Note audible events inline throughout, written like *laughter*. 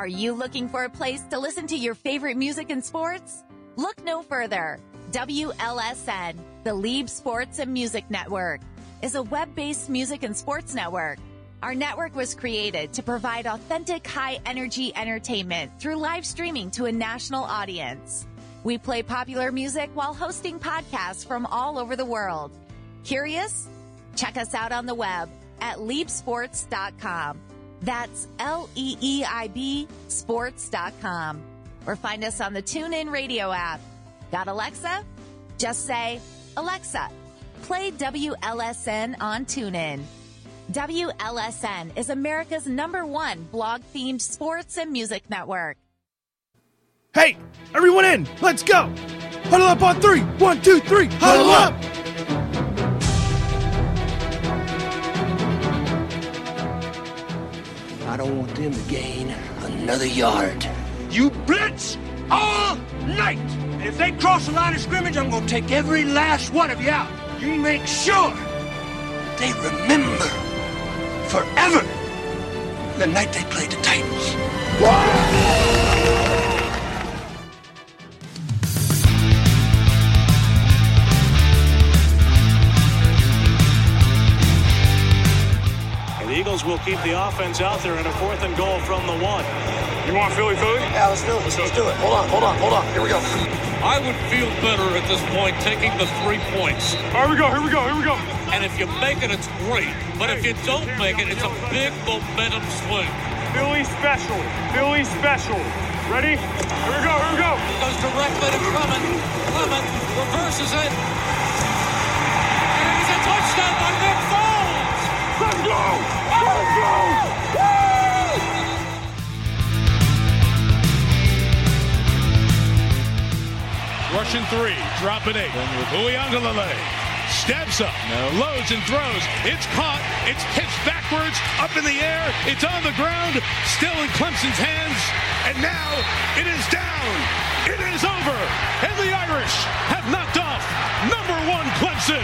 Are you looking for a place to listen to your favorite music and sports? Look no further. WLSN, the Lieb Sports and Music Network, is a web-based music and sports network. Our network was created to provide authentic high energy entertainment through live streaming to a national audience. We play popular music while hosting podcasts from all over the world. Curious? Check us out on the web at leapsports.com. That's L-E-E-I-B sports.com. Or find us on the TuneIn radio app. Got Alexa? Just say, Alexa, play WLSN on TuneIn. WLSN is America's number one blog themed sports and music network. Hey, everyone in! Let's go! Huddle up on three! One, two, three! Huddle up! I don't want them to gain another yard. You blitz all night. And if they cross the line of scrimmage, I'm going to take every last one of you out. You make sure They remember forever the night they played the Titans. And Eagles will keep the offense out there in a fourth and goal from the one. You want Philly Philly? Yeah, let's do it. Let's, do it. Hold on, hold on, hold on. Here we go. I would feel better at this point taking the three points. Here we go, here we go, here we go. And if you make it, it's great. But if you don't make it, it's a big momentum swing. Philly special. Philly special. Ready? Here we go, here we go. Goes directly to Clement. Clement reverses it. And it is a touchdown by Nick Foles. Let's go! Russian three, dropping eight. Uiagalelei steps up, loads and throws. It's caught. It's pitched backwards, up in the air. It's on the ground, still in Clemson's hands. And now it is down. It is over. And the Irish have knocked off number one Clemson.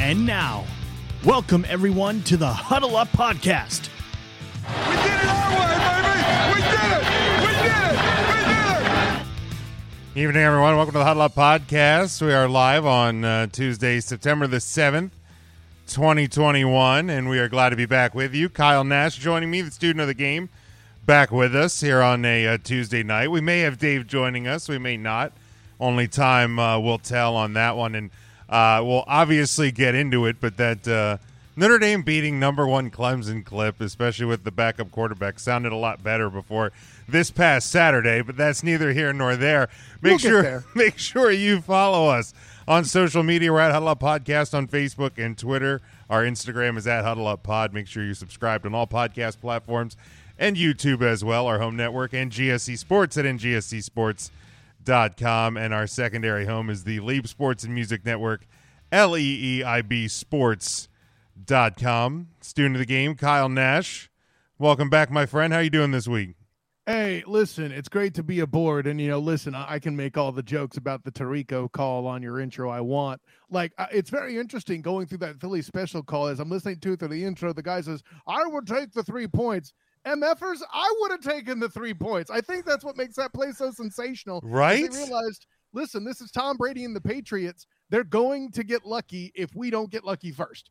And now, welcome everyone to the Huddle Up Podcast. Evening, everyone. Welcome to the Huddle Up Podcast. We are live on uh, Tuesday, September the 7th, 2021, and we are glad to be back with you. Kyle Nash joining me, the student of the game, back with us here on a uh, Tuesday night. We may have Dave joining us, we may not. Only time uh, will tell on that one, and uh, we'll obviously get into it, but that uh, Notre Dame beating number one Clemson clip, especially with the backup quarterback, sounded a lot better before this past Saturday, but that's neither here nor there. Make We'll sure there. *laughs* make sure you follow us on social media. We're at Huddle Up Podcast on Facebook and Twitter. Our Instagram is at Huddle Up Pod. Make sure you subscribe on all podcast platforms and YouTube as well. Our home network NGSC Sports at ngscsports.com. And our secondary home is the Leap Sports and Music Network, L E E I B Sports.com. Student of the game, Kyle Nash. Welcome back, my friend. How are you doing this week? Hey, listen, it's great to be aboard. And, you know, listen, I I can make all the jokes about the Tarico call on your intro I want. Like, uh, it's very interesting going through that Philly special call as I'm listening to it through the intro. The guy says, I would take the three points. MFers, I would have taken the three points. I think that's what makes that play so sensational. Right? They realized, listen, this is Tom Brady and the Patriots. They're going to get lucky if we don't get lucky first.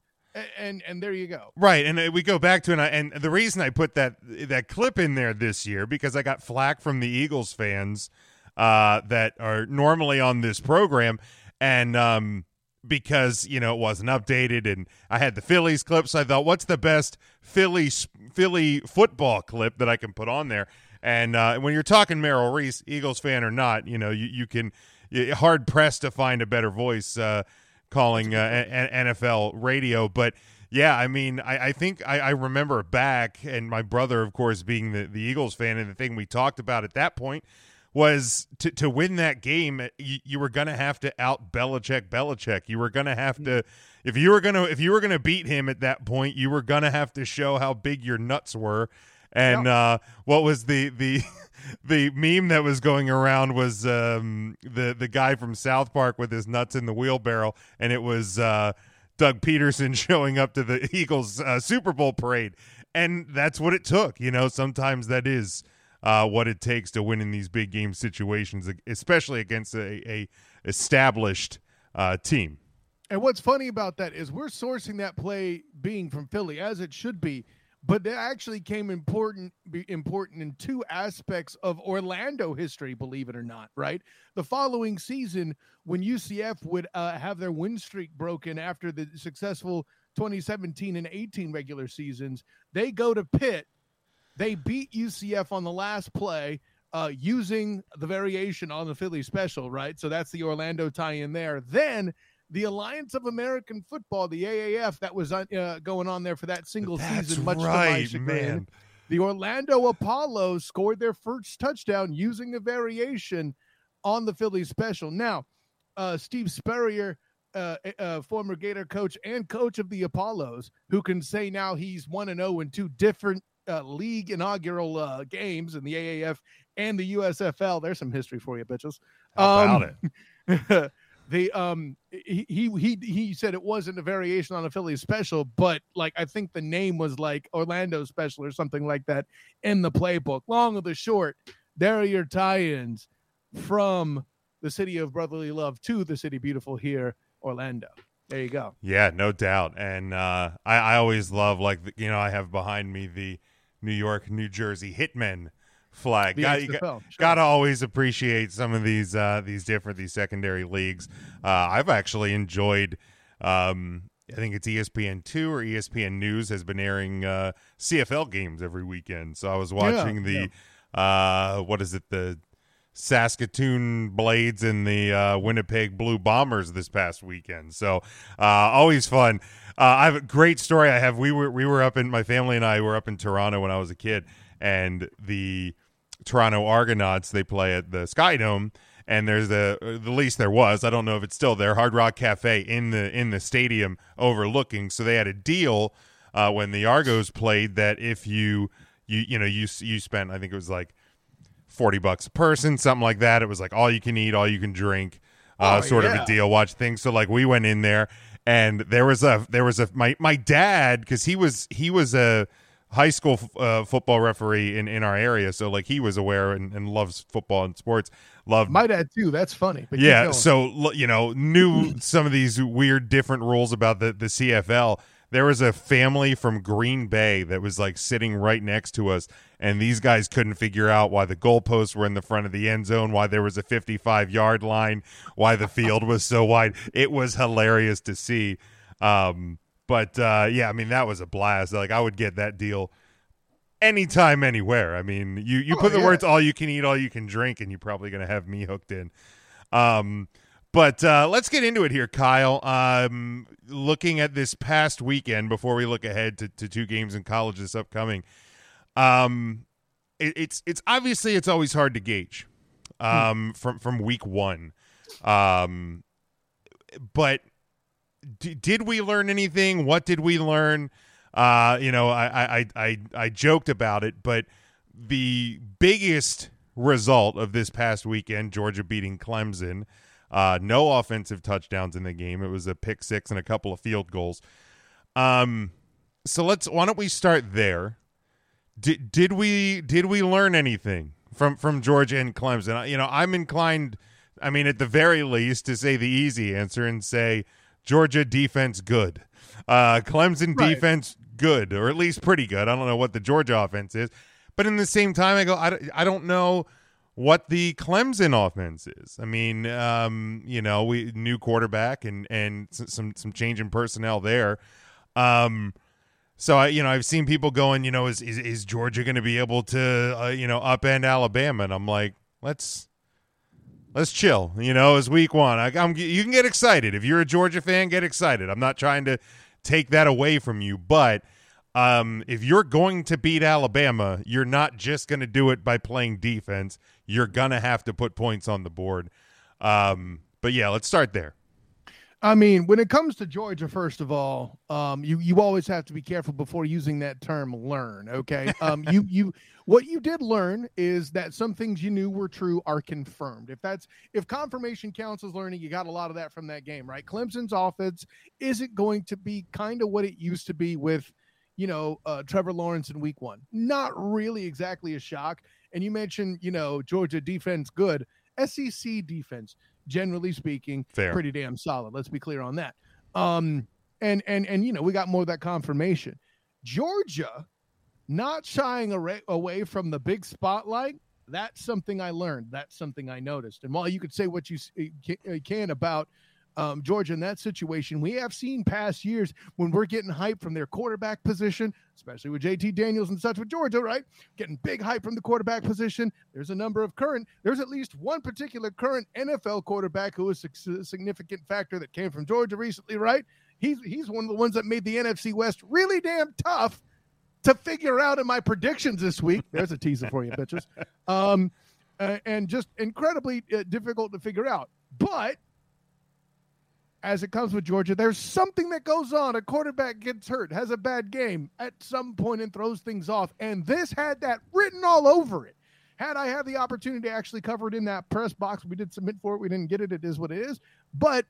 And, and, there you go. Right, and uh, we go back to and, and the reason I put that that clip in there this year because I got flack from the Eagles fans uh, that are normally on this program, and um, because you know it wasn't updated, and I had the Phillies clip, so I thought, what's the best Philly Philly football clip that I can put on there? And uh, when you're talking Merrill Reese, Eagles fan or not, you know you you can hard pressed to find a better voice uh, calling uh, NFL radio, but. Yeah, I mean, I, I think I, I remember back, and my brother, of course, being the, the Eagles fan, and the thing we talked about at that point was to, to win that game, you, you were going to have to out Belichick Belichick. You were going to have to if you were going to if you were going to beat him at that point, you were going to have to show how big your nuts were. And uh, what was the the *laughs* *laughs* the meme that was going around was um, the the guy from South Park with his nuts in the wheelbarrow, and it was uh, Doug Pederson *laughs* showing up to the *laughs* Eagles uh, Super Bowl parade, and that's what it took. You know, sometimes that is uh, what it takes to win in these big game situations, especially against a, a established uh, team. And what's funny about that is we're sourcing that play being from Philly as it should be, but that actually came important important in two aspects of Orlando history, believe it or not. Right, the following season when UCF would uh, have their win streak broken after the successful 2017 and 18 regular seasons, they go to Pitt. They beat UCF on the last play uh, using the variation on the Philly special, right? So that's the Orlando tie in there. Then the Alliance of American Football, the AAF, that was uh, going on there for that single That's season, much right, to my chagrin. man. The Orlando Apollo scored their first touchdown using a variation on the Philly special. Now, uh, Steve Spurrier, uh, uh, former Gator coach and coach of the Apollos, who can say now he's one and zero in two different uh, league inaugural uh, games in the AAF and the USFL. There's some history for you, bitches. How about it? *laughs* the um he, he he said it wasn't a variation on a Philly special, but like I think the name was like Orlando special or something like that in the playbook. Long of the short, there are your tie-ins from the city of brotherly love to the city beautiful here, Orlando. There you go. Yeah, no doubt. And uh, I, I always love like the, you know I have behind me the New York, New Jersey Hitmen flag. The Got, XFL, sure. Gotta always appreciate some of these uh, these different these secondary leagues. Uh, I've actually enjoyed. Um, I think it's ESPN two or ESPN News has been airing uh, CFL games every weekend. So I was watching the uh, what is it the Saskatoon Blades and the uh, Winnipeg Blue Bombers this past weekend. So uh, always fun. Uh, I have a great story. I have we were we were up in my family and I were up in Toronto when I was a kid, and the Toronto Argonauts they play at the Sky Dome. And there's the the least there was I don't know if it's still there Hard Rock Cafe in the in the stadium overlooking. So they had a deal uh, when the Argos played that if you you you know you you spent I think it was like 40 bucks a person, something like that. It was like all you can eat, all you can drink, uh, Oh, sort of a deal. Watch things. So like we went in there and there was a, there was a, my, my dad, cause he was, he was a high school f- uh, football referee in, in our area. So like he was aware and, and loves football and sports. Loved My dad too. That's funny. Yeah, so you know, knew some of these weird different rules about the the CFL. There was a family from Green Bay that was like sitting right next to us, and these guys couldn't figure out why the goalposts were in the front of the end zone, why there was a 55 yard line, why the field was so wide. It was hilarious to see. Um, but uh, yeah, I mean that was a blast. Like I would get that deal anytime, anywhere. I mean, you you Oh, put the yeah. words "all you can eat, all you can drink," and you're probably going to have me hooked in. Um, but uh, let's get into it here, Kyle. Um, looking at this past weekend before we look ahead to, to two games in college this upcoming, um, it, it's it's obviously it's always hard to gauge um, from from week one. Um, but d- did we learn anything? What did we learn? Uh, you know, I, I I I joked about it, but the biggest result of this past weekend, Georgia beating Clemson. Uh, no offensive touchdowns in the game. It was a pick six and a couple of field goals. Um, so let's. Why don't we start there? Did did we did we learn anything from from Georgia and Clemson? You know, I'm inclined. I mean, at the very least, to say the easy answer and say Georgia defense good, uh, Clemson Right. defense good, or at least pretty good. I don't know what the Georgia offense is, but in the same time, I go, I, don't- I don't know what the Clemson offense is. I mean, um, you know, we new quarterback and and some some change in personnel there. Um, So I, you know, I've seen people going, you know, is is, is Georgia going to be able to, uh, you know, upend Alabama? And I'm like, let's let's chill. You know, it's week one. I, am you can get excited if you're a Georgia fan. Get excited. I'm not trying to take that away from you, but um, if you're going to beat Alabama, you're not just going to do it by playing defense. You're going to have to put points on the board. Um, but yeah, let's start there. I mean, when it comes to Georgia, first of all, um, you you always have to be careful before using that term "learn." Okay, um, you you what you did learn is that some things you knew were true are confirmed. If that's if confirmation counts as learning, you got a lot of that from that game, right? Clemson's offense isn't going to be kind of what it used to be with, you know, uh, Trevor Lawrence in Week One. Not really exactly a shock. And you mentioned, you know, Georgia defense good. SEC defense generally speaking, Fair. pretty damn solid. Let's be clear on that. Um, and and and you know, we got more of that confirmation. Georgia not shying away from the big spotlight. That's something I learned. That's something I noticed. And while you could say what you can about um, Georgia in that situation. We have seen past years when we're getting hype from their quarterback position, especially with JT Daniels and such with Georgia, right? Getting big hype from the quarterback position. There's a number of current, there's at least one particular current NFL quarterback who is a significant factor that came from Georgia recently, right? He's, he's one of the ones that made the NFC West really damn tough to figure out in my predictions this week. There's a teaser for you, bitches. *laughs* Um, uh, and just incredibly uh, difficult to figure out. But as it comes with Georgia, there's something that goes on. A quarterback gets hurt, has a bad game at some point, and throws things off. And this had that written all over it. Had I had the opportunity to actually cover it in that press box, we did submit for it. We didn't get it. It is what it is. But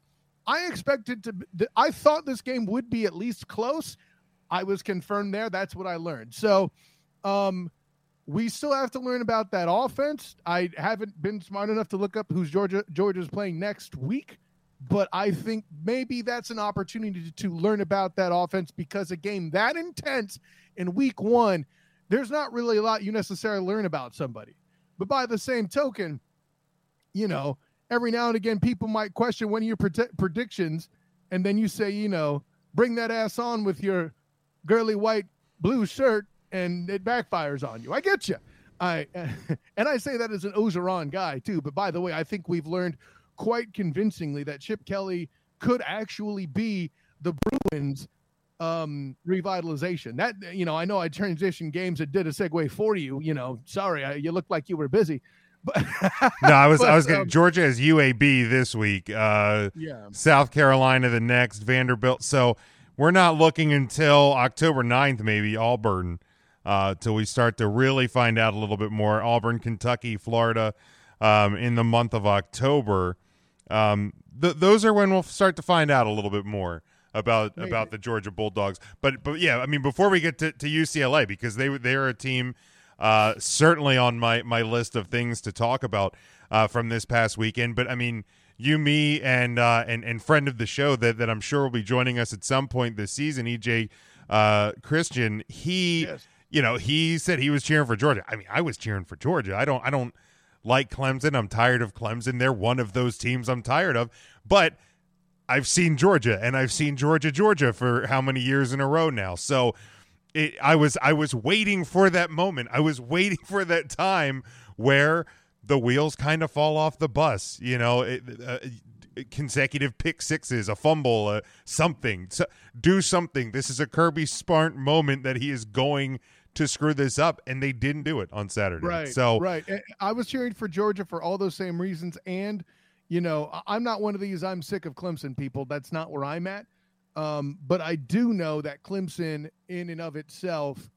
I expected to. I thought this game would be at least close. I was confirmed there. That's what I learned. So, um, we still have to learn about that offense. I haven't been smart enough to look up who's Georgia Georgia's playing next week but I think maybe that's an opportunity to learn about that offense because a game that intense in week one, there's not really a lot you necessarily learn about somebody. But by the same token, you know, every now and again, people might question one of your predictions, and then you say, you know, bring that ass on with your girly white blue shirt, and it backfires on you. I get you. I *laughs* and I say that as an Orgeron guy too. But by the way, I think we've learned quite convincingly that Chip Kelly could actually be the Bruins um revitalization. That you know i know i transitioned games that did a segue for you you know. Sorry I, you looked like you were busy *laughs* but no i was but, i was getting um, georgia as uab this week uh yeah. South carolina the next vanderbilt. So we're not looking until october 9th maybe auburn uh till we start to really find out a little bit more. Auburn kentucky florida um in the month of october um, th- those are when we'll start to find out a little bit more about Maybe. about the Georgia Bulldogs. But but yeah, I mean before we get to, to UCLA because they they are a team uh, certainly on my my list of things to talk about uh, from this past weekend. But I mean you, me, and uh, and and friend of the show that that I'm sure will be joining us at some point this season, EJ uh, Christian. He. Yes. You know, he said he was cheering for Georgia. I mean, I was cheering for Georgia. I don't, I don't, like Clemson. I'm tired of Clemson. They're one of those teams I'm tired of. But I've seen Georgia and I've seen Georgia Georgia for how many years in a row now. So it, I was I was waiting for that moment. I was *laughs* waiting for that time where the wheels kind of fall off the bus, you know, it, uh, consecutive pick sixes, a fumble, uh, something. So, do something. This is a Kirby Smart moment that he is going to screw this up, and they didn't do it on Saturday. Right. So right. I was cheering for Georgia for all those same reasons, and you know, I'm not one of these. I'm sick of Clemson people. That's not where I'm at. Um, but I do know that Clemson, in and of itself,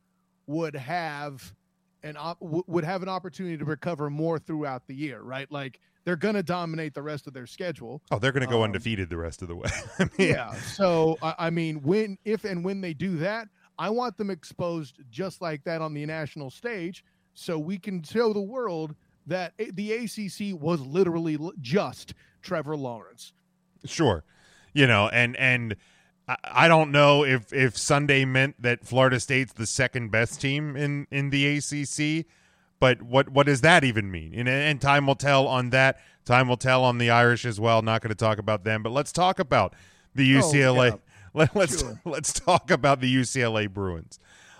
would have an op- would have an opportunity to recover more throughout the year, right? Like they're going to dominate the rest of their schedule. Oh, they're going to go um, undefeated the rest of the way. *laughs* I mean, yeah. So I, I mean, when, if, and when they do that, I want them exposed just like that on the national stage so we can show the world that the ACC was literally just Trevor Lawrence. Sure. You know, and and I don't know if if Sunday meant that Florida State's the second best team in in the ACC, but what what does that even mean? And, and time will tell on that. Time will tell on the Irish as well. Not going to talk about them, but let's talk about the UCLA. Oh, yeah Let, us Sure. *laughs* let's talk about the UCLA Bruins.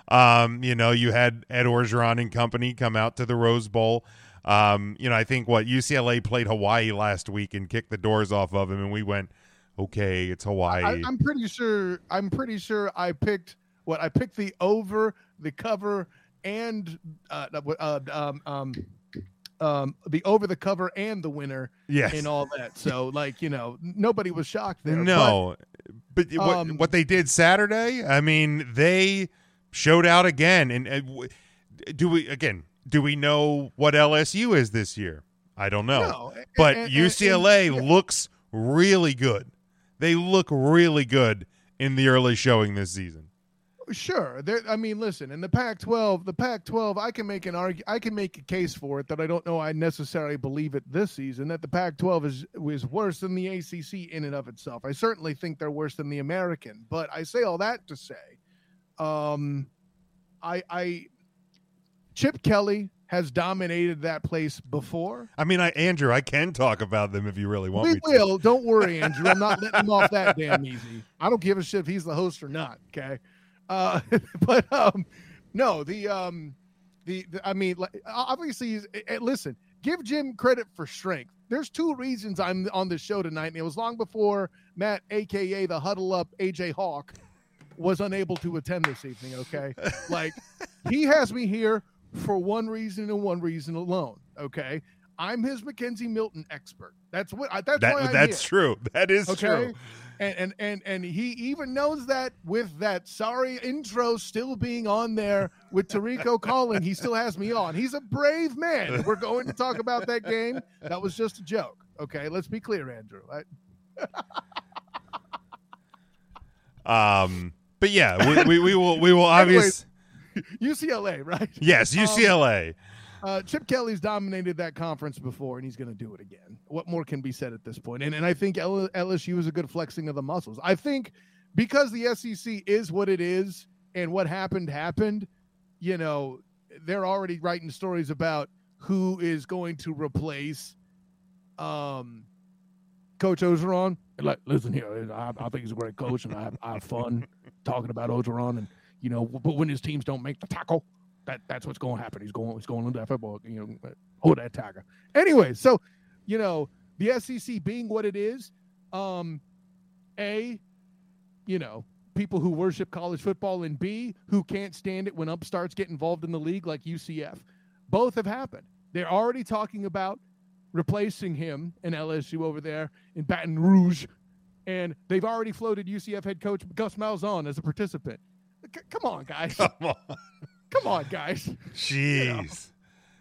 Um, you know, you had Ed Orgeron and company come out to the Rose Bowl. Um, you know, I think what UCLA played Hawaii last week and kicked the doors off of him, and we went, okay, it's Hawaii. I, I'm pretty sure. I'm pretty sure I picked what I picked the over, the cover, and uh, uh, um, um, um, the over the cover and the winner yes. and all that. So, like you know, nobody was shocked there. No, but, what, um, what they did Saturday, I mean, they showed out again. And, and do we again? Do we know what LSU is this year? I don't know. No, but and- UCLA looks really good. They look really good in the early showing this season. Sure. There, I mean, listen, in the Pac-12, the Pac-12, I can make an argue, I can make a case for it that I don't know I necessarily believe it this season that the Pac-12 is is worse than the ACC in and of itself. I certainly think they're worse than the American, but I say all that to say, um, I, I, Chip Kelly has dominated that place before. I mean, I Andrew, I can talk about them if you really want We me to. will. Don't worry, Andrew. I'm not *laughs* letting him off that damn easy. I don't give a shit if he's the host or not. Okay. Uh, *laughs* but um, no, the um, the, the I mean, like, obviously, he's, eh, eh, listen. Give Jim credit for strength. There's two reasons I'm on this show tonight, and it was long before Matt, aka the Huddle Up, AJ Hawk, was unable to attend this evening. Okay, *laughs* like he has me here for one reason and one reason alone. Okay, I'm his McKenzie Milton expert. That's what. I, that's That- why I'm that's here. true. That is Okay. true. And, and and and he even knows that with that sorry intro still being on there with Tarico *laughs* calling, he still has me on. He's a brave man. We're going to talk about that game. That was just a joke. Okay, let's be clear, Andrew. I, *laughs* Um, but yeah, we, we, we will we will obviously *laughs* UCLA, right? yes Um, UCLA. Uh, Chip Kelly's dominated that conference before, and he's going to do it again. What more can be said at this point? And and I think LSU is a good flexing of the muscles. I think because the SEC is what it is, and what happened happened. You know, they're already writing stories about who is going to replace um, Coach Orgeron. Like, listen here, I, I think he's a great coach, and I have, I have fun talking about Orgeron. And you know, but when his teams don't make the tackle, that that's what's going to happen. He's going he's going into that football, you know, hold that tiger. Anyway, so you know, the SEC being what it is, um, a, you know, people who worship college football, and B, who can't stand it when upstarts get involved in the league like UCF, both have happened. They're already talking about replacing him in LSU over there in Baton Rouge, and they've already floated UCF head coach Gus Malzahn as a participant. C- come on, guys. Come on. Come on, guys. *laughs* Jeez.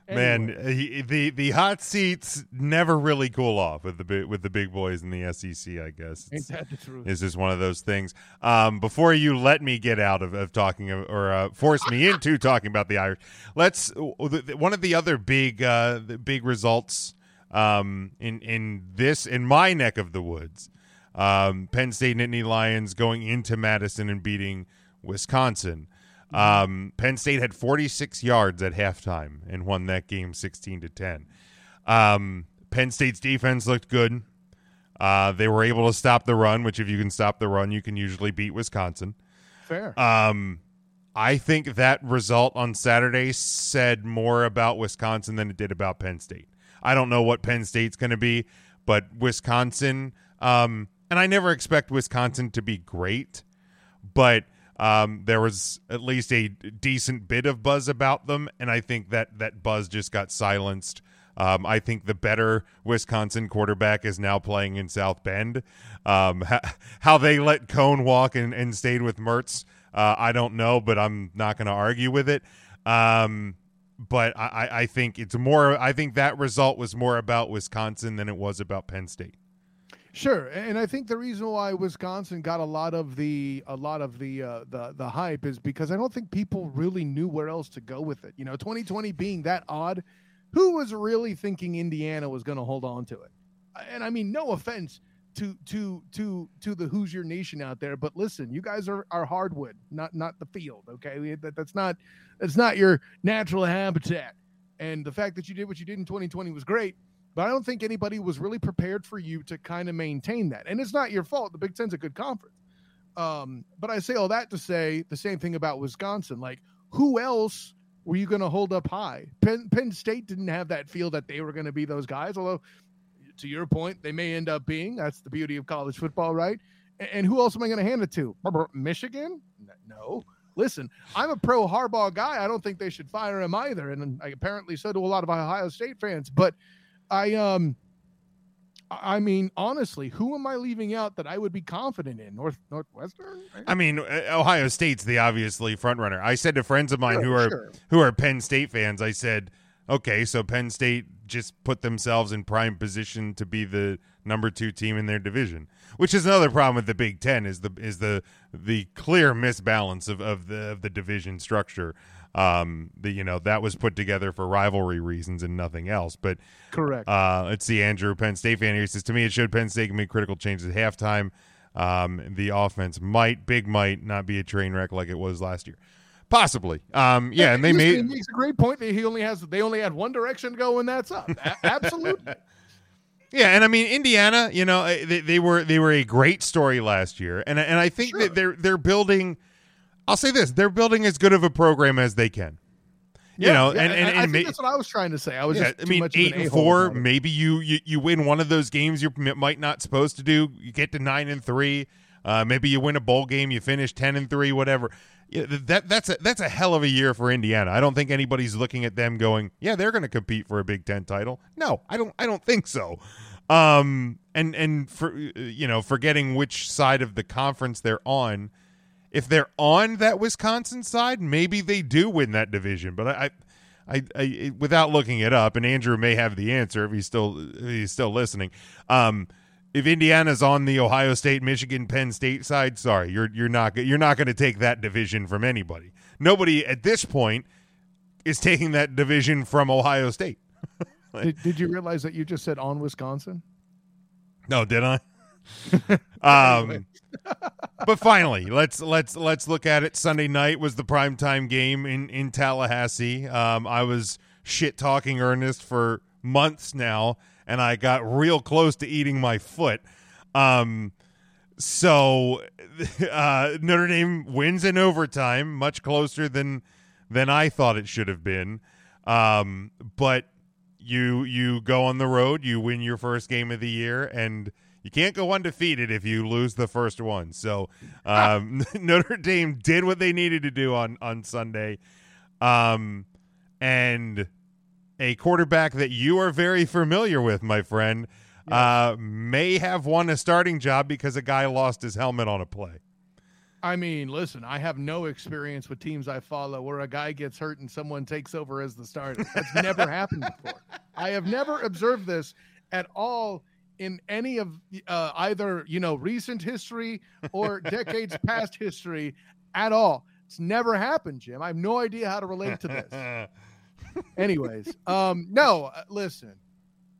Anyway. Man, he, the the hot seats never really cool off with the big with the big boys in the SEC. I guess Ain't it's, that the truth? it's just one of those things. Um, before you let me get out of, of talking of- or uh, force me into *laughs* talking about the Irish, let's one of the other big uh, the big results um, in in this in my neck of the woods. Um, Penn State Nittany Lions going into Madison and beating Wisconsin. Um, Penn State had 46 yards at halftime and won that game 16 to 10. Um, Penn State's defense looked good. Uh, they were able to stop the run, which if you can stop the run, you can usually beat Wisconsin. Fair. Um, I think that result on Saturday said more about Wisconsin than it did about Penn State. I don't know what Penn State's going to be, but Wisconsin, um, and I never expect Wisconsin to be great, but um, there was at least a decent bit of buzz about them, and I think that that buzz just got silenced. Um, I think the better Wisconsin quarterback is now playing in South Bend. Um, *laughs* ha- how they let Coan walk and, and stayed with Mertz, uh, I don't know, but I'm not going to argue with it. Um, but I, I- think it's more. I think that result was more about Wisconsin than it was about Penn State. Sure, and I think the reason why Wisconsin got a lot of the a lot of the uh, the the hype is because I don't think people really knew where else to go with it. You know, 2020 being that odd, who was really thinking Indiana was going to hold on to it? And I mean, no offense to to to to the Hoosier Nation out there, but listen, you guys are are hardwood, not not the field. Okay, that, that's not that's not your natural habitat. And the fact that you did what you did in 2020 was great. But I don't think anybody was really prepared for you to kind of maintain that. And it's not your fault. The Big Ten's a good conference. Um, but I say all that to say the same thing about Wisconsin. Like, who else were you going to hold up high? Penn, Penn State didn't have that feel that they were going to be those guys. Although, to your point, they may end up being. That's the beauty of college football, right? And, and who else am I going to hand it to? Michigan? No. Listen, I'm a pro Harbaugh guy. I don't think they should fire him either, and apparently so do a lot of Ohio State fans. But I um I mean, honestly, who am I leaving out that I would be confident in? North Northwestern? I mean, Ohio State's the obviously front runner. I said to friends of mine Sure, who are sure. who are Penn State fans, I said, okay, so Penn State just put themselves in prime position to be the number two team in their division, which is another problem with the Big Ten is the is the the clear misbalance of, of the of the division structure. Um, the you know that was put together for rivalry reasons and nothing else. But Correct. uh, let's see, Andrew, Penn State fan here says to me, it showed Penn State can make critical changes at halftime. Um, the offense might, big might, not be a train wreck like it was last year. Possibly. Um, yeah, and they Listen, made he makes a great point that he only has they only had one direction to go, and that's up. A- *laughs* absolutely. Yeah, and I mean Indiana, you know, they, they were they were a great story last year, and and I think that they're they're building. I'll say this: they're building as good of a program as they can. You know, yeah, and and, and think ma- that's what I was trying to say. I was yeah, just I too mean, much of an eight and four. Maybe you, you you win one of those games you might not supposed to do. You get to nine and three. Uh, maybe you win a bowl game. You finish ten and three. Whatever. Yeah, that that's a that's a hell of a year for Indiana. I don't think anybody's looking at them going, yeah, they're going to compete for a Big Ten title. No, I don't. I don't think so. Um, and and for uh, you know, forgetting which side of the conference they're on. If they're on that Wisconsin side, maybe they do win that division. But I, I, I, without looking it up, and Andrew may have the answer if he's still if he's still listening. Um, if Indiana's on the Ohio State, Michigan, Penn State side, sorry, you're you're not you're not going to take that division from anybody. Nobody at this point is taking that division from Ohio State. *laughs* Did, did you realize that you just said on Wisconsin? No, did I? *laughs* um, but finally, let's let's let's look at it. Sunday night was the primetime game in in Tallahassee. Um, I was shit talking Ernest for months now, and I got real close to eating my foot. Um, so *laughs* uh, Notre Dame wins in overtime, much closer than than I thought it should have been. Um, but you you go on the road, you win your first game of the year, and you can't go undefeated if you lose the first one. So um, *laughs* Notre Dame did what they needed to do on on Sunday, um, and a quarterback that you are very familiar with, my friend, uh, may have won a starting job because a guy lost his helmet on a play. I mean, listen, I have no experience with teams I follow where a guy gets hurt and someone takes over as the starter. That's never happened before. *laughs* I have never observed this at all in any of uh, either you know recent history or *laughs* decades past history at all. It's never happened, Jim. I have no idea how to relate to this. *laughs* Anyways, um, no, uh, listen,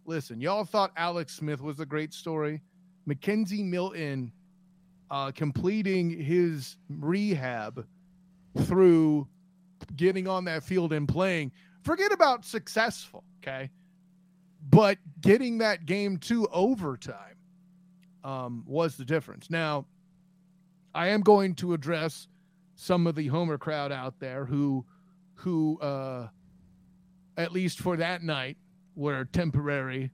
listen. Y'all thought Alex Smith was a great story. McKenzie Milton uh, completing his rehab through getting on that field and playing. Forget about successful, okay? But getting that game to overtime um, was the difference. Now, I am going to address some of the Homer crowd out there who, who, uh, at least for that night, were temporary,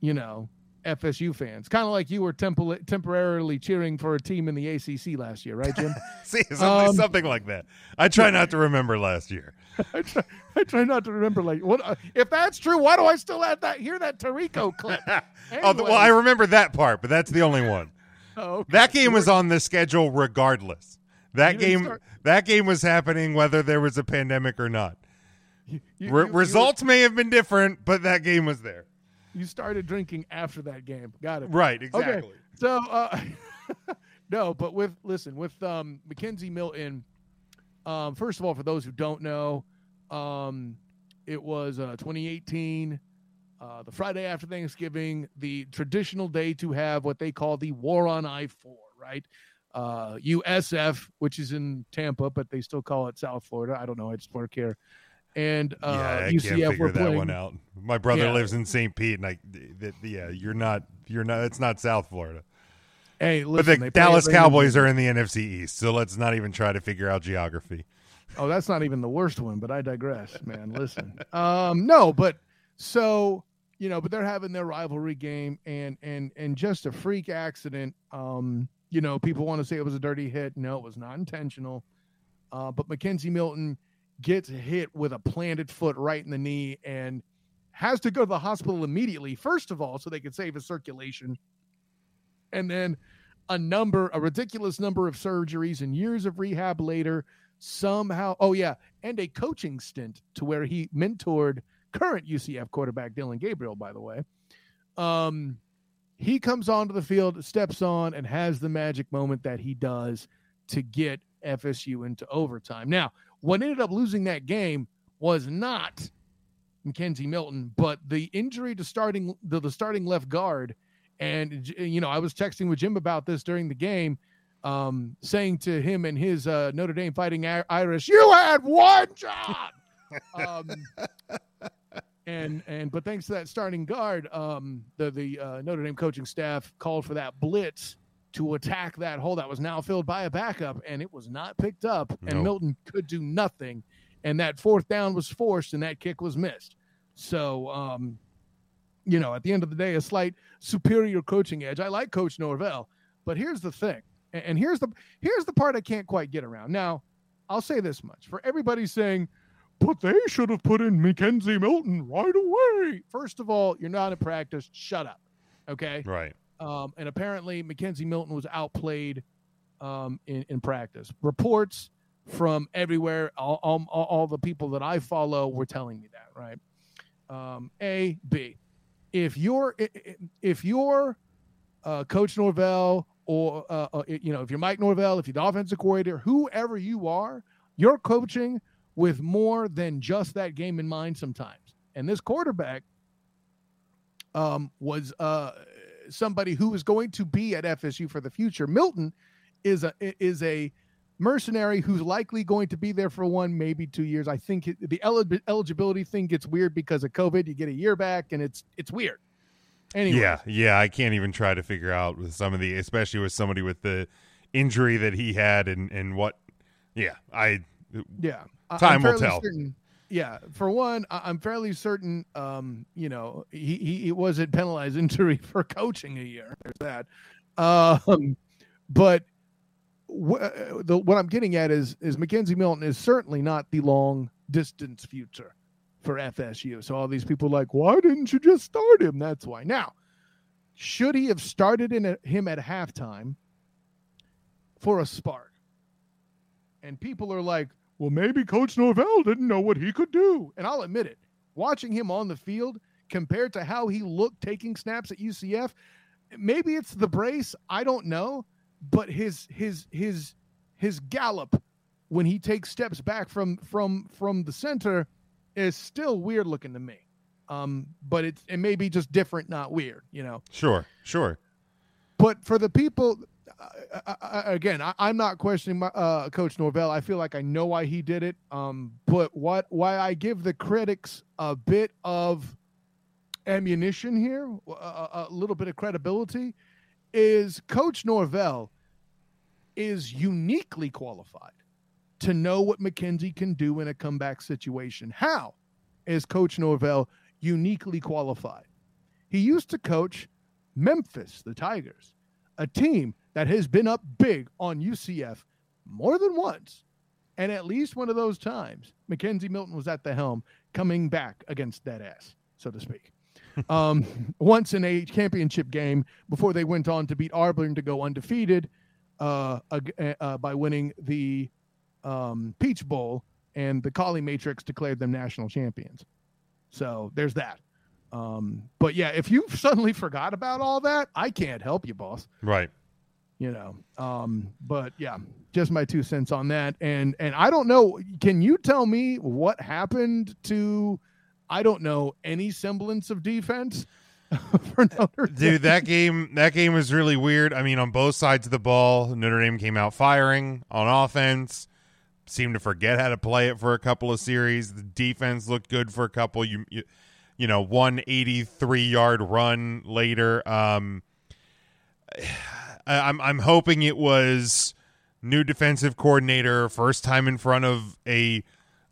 you know, FSU fans, kind of like you were tempor- temporarily cheering for a team in the ACC last year, right, Jim? *laughs* See, something, Um, something like that. I try not to remember last year. *laughs* I, try, I try not to remember. Like, what uh, if that's true? Why do I still have that? Hear that Tarico clip? *laughs* Oh, well, I remember that part, but that's the only one. Oh, okay. That game was on the schedule regardless. That game, start- that game was happening whether there was a pandemic or not. You- Re- you- you- results may have been different, but that game was there. You started drinking after that game. Got it. Right, Okay. exactly. So, uh, *laughs* no, but with listen with um, McKenzie Milton. Um, first of all, for those who don't know, um, it was uh, 2018, uh, the Friday after Thanksgiving, the traditional day to have what they call the War on I four, right? Uh, USF, which is in Tampa, but they still call it South Florida. I don't know. I just work here. And uh, yeah, I UCF can't figure were that one out. My brother Yeah. lives in St. Pete, and I, that, yeah, you're not, you're not. It's not South Florida. Hey, but listen, the Dallas Cowboys are in the NFC East, so let's not even try to figure out geography. Oh, that's not even the worst one, but I digress, man. Listen. Um, no, but so you know, but they're having their rivalry game and and and just a freak accident. Um, you know, people want to say it was a dirty hit. No, it was not intentional. Uh, but McKenzie Milton gets hit with a planted foot right in the knee and has to go to the hospital immediately, first of all, so they could save his circulation. And then a number, a ridiculous number of surgeries and years of rehab later, somehow, oh, yeah, and a coaching stint to where he mentored current UCF quarterback Dillon Gabriel, by the way. Um, he comes onto the field, steps on, and has the magic moment that he does to get FSU into overtime. Now, what ended up losing that game was not McKenzie Milton, but the injury to starting the, the starting left guard. And you know, I was texting with Jim about this during the game, um, saying to him and his uh, Notre Dame Fighting Irish, "You had one job." um, and and but thanks to that starting guard, um, the the uh, Notre Dame coaching staff called for that blitz to attack that hole that was now filled by a backup, and it was not picked up, and Nope. Milton could do nothing, and that fourth down was forced, and that kick was missed. So, um, you know, at the end of the day, a slight superior coaching edge. I like Coach Norvell, but here's the thing, and, here's the here's the part I can't quite get around. Now, I'll say this much: for everybody saying, "But they should have put in McKenzie Milton right away." First of all, you're not in practice. Shut up. Okay. Right. Um, and apparently, McKenzie Milton was outplayed um, in, in practice. Reports from everywhere, all, all, all the people that I follow were telling me that, right? Um, A, B. If you're if you're uh, Coach Norvell or uh, uh, you know if you're Mike Norvell, if you're the offensive coordinator, whoever you are, you're coaching with more than just that game in mind sometimes. And this quarterback um, was uh, somebody who is going to be at FSU for the future. Milton is a is a mercenary who's likely going to be there for one, maybe two years. I think it- the eli- eligibility thing gets weird because of COVID. You get a year back, and it's it's weird. Anyway, Yeah, yeah. I can't even try to figure out with some of the, especially with somebody with the injury that he had and and what. Yeah, I. Yeah, Time will tell. certain- yeah, for one, I- I'm fairly certain. Um, you know, he he, wasn't penalized *laughs* injury for coaching a year. There's that. Um, but wh- uh, the, what I'm getting at is is McKenzie Milton is certainly not the long distance future for FSU. So all these people like, why didn't you just start him? That's why. Now, should he have started in a, him at halftime for a spark? And people are like, well, maybe Coach Norvell didn't know what he could do. And I'll admit it, watching him on the field compared to how he looked taking snaps at UCF, maybe it's the brace. I don't know. But his his his his gallop when he takes steps back from from from the center is still weird looking to me. Um, but it's it may be just different, not weird, you know. Sure, sure. But for the people, uh, uh, again, I, I'm not questioning my, uh, Coach Norvell. I feel like I know why he did it. Um, but what why I give the critics a bit of ammunition here, a, a little bit of credibility, is Coach Norvell is uniquely qualified to know what McKenzie can do in a comeback situation. How is Coach Norvell uniquely qualified? He used to coach Memphis, the Tigers, a team that has been up big on UCF more than once. And at least one of those times, McKenzie Milton was at the helm coming back against that ass, so to speak. *laughs* um, once in a championship game before they went on to beat Auburn to go undefeated uh, ag- uh, by winning the um, Peach Bowl, and the Colley Matrix declared them national champions. So there's that. Um, but yeah, if you suddenly forgot about all that, I can't help you, boss. Right. You know. Um, but yeah, just my two cents on that. And and I don't know. Can you tell me what happened to? I don't know any semblance of defense *laughs* for Notre Dame? Dude, that game that game was really weird. I mean, on both sides of the ball, Notre Dame came out firing on offense. Seemed to forget how to play it for a couple of series. The defense looked good for a couple. You you, you know, one eighty three yard run later. Um, I'm I'm hoping it was new defensive coordinator, first time in front of a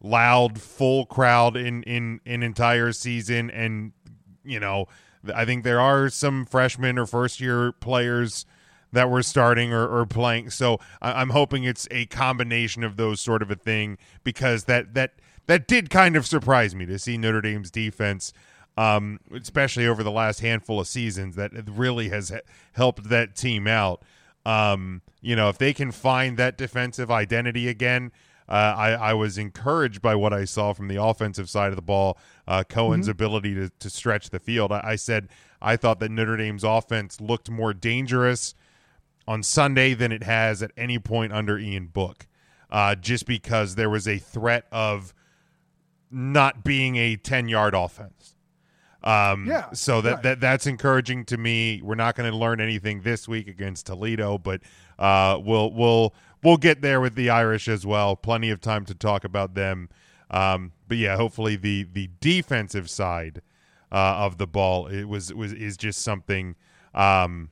loud full crowd in in an entire season, and you know I think there are some freshmen or first year players that were starting or, or playing. So I, I'm hoping it's a combination of those sort of a thing because that that that did kind of surprise me to see Notre Dame's defense um, especially over the last handful of seasons, that really has helped that team out. Um, you know, if they can find that defensive identity again, uh, I, I was encouraged by what I saw from the offensive side of the ball. Uh, Coan's ability to, to stretch the field. I, I said I thought that Notre Dame's offense looked more dangerous on Sunday than it has at any point under Ian Book, uh, just because there was a threat of not being a 10 yard offense. Um, Yeah, So that, right. that that's encouraging to me. We're not going to learn anything this week against Toledo, but uh, we'll we'll we'll get there with the Irish as well. Plenty of time to talk about them. Um, but yeah, hopefully the the defensive side uh, of the ball it was was is just something. Um,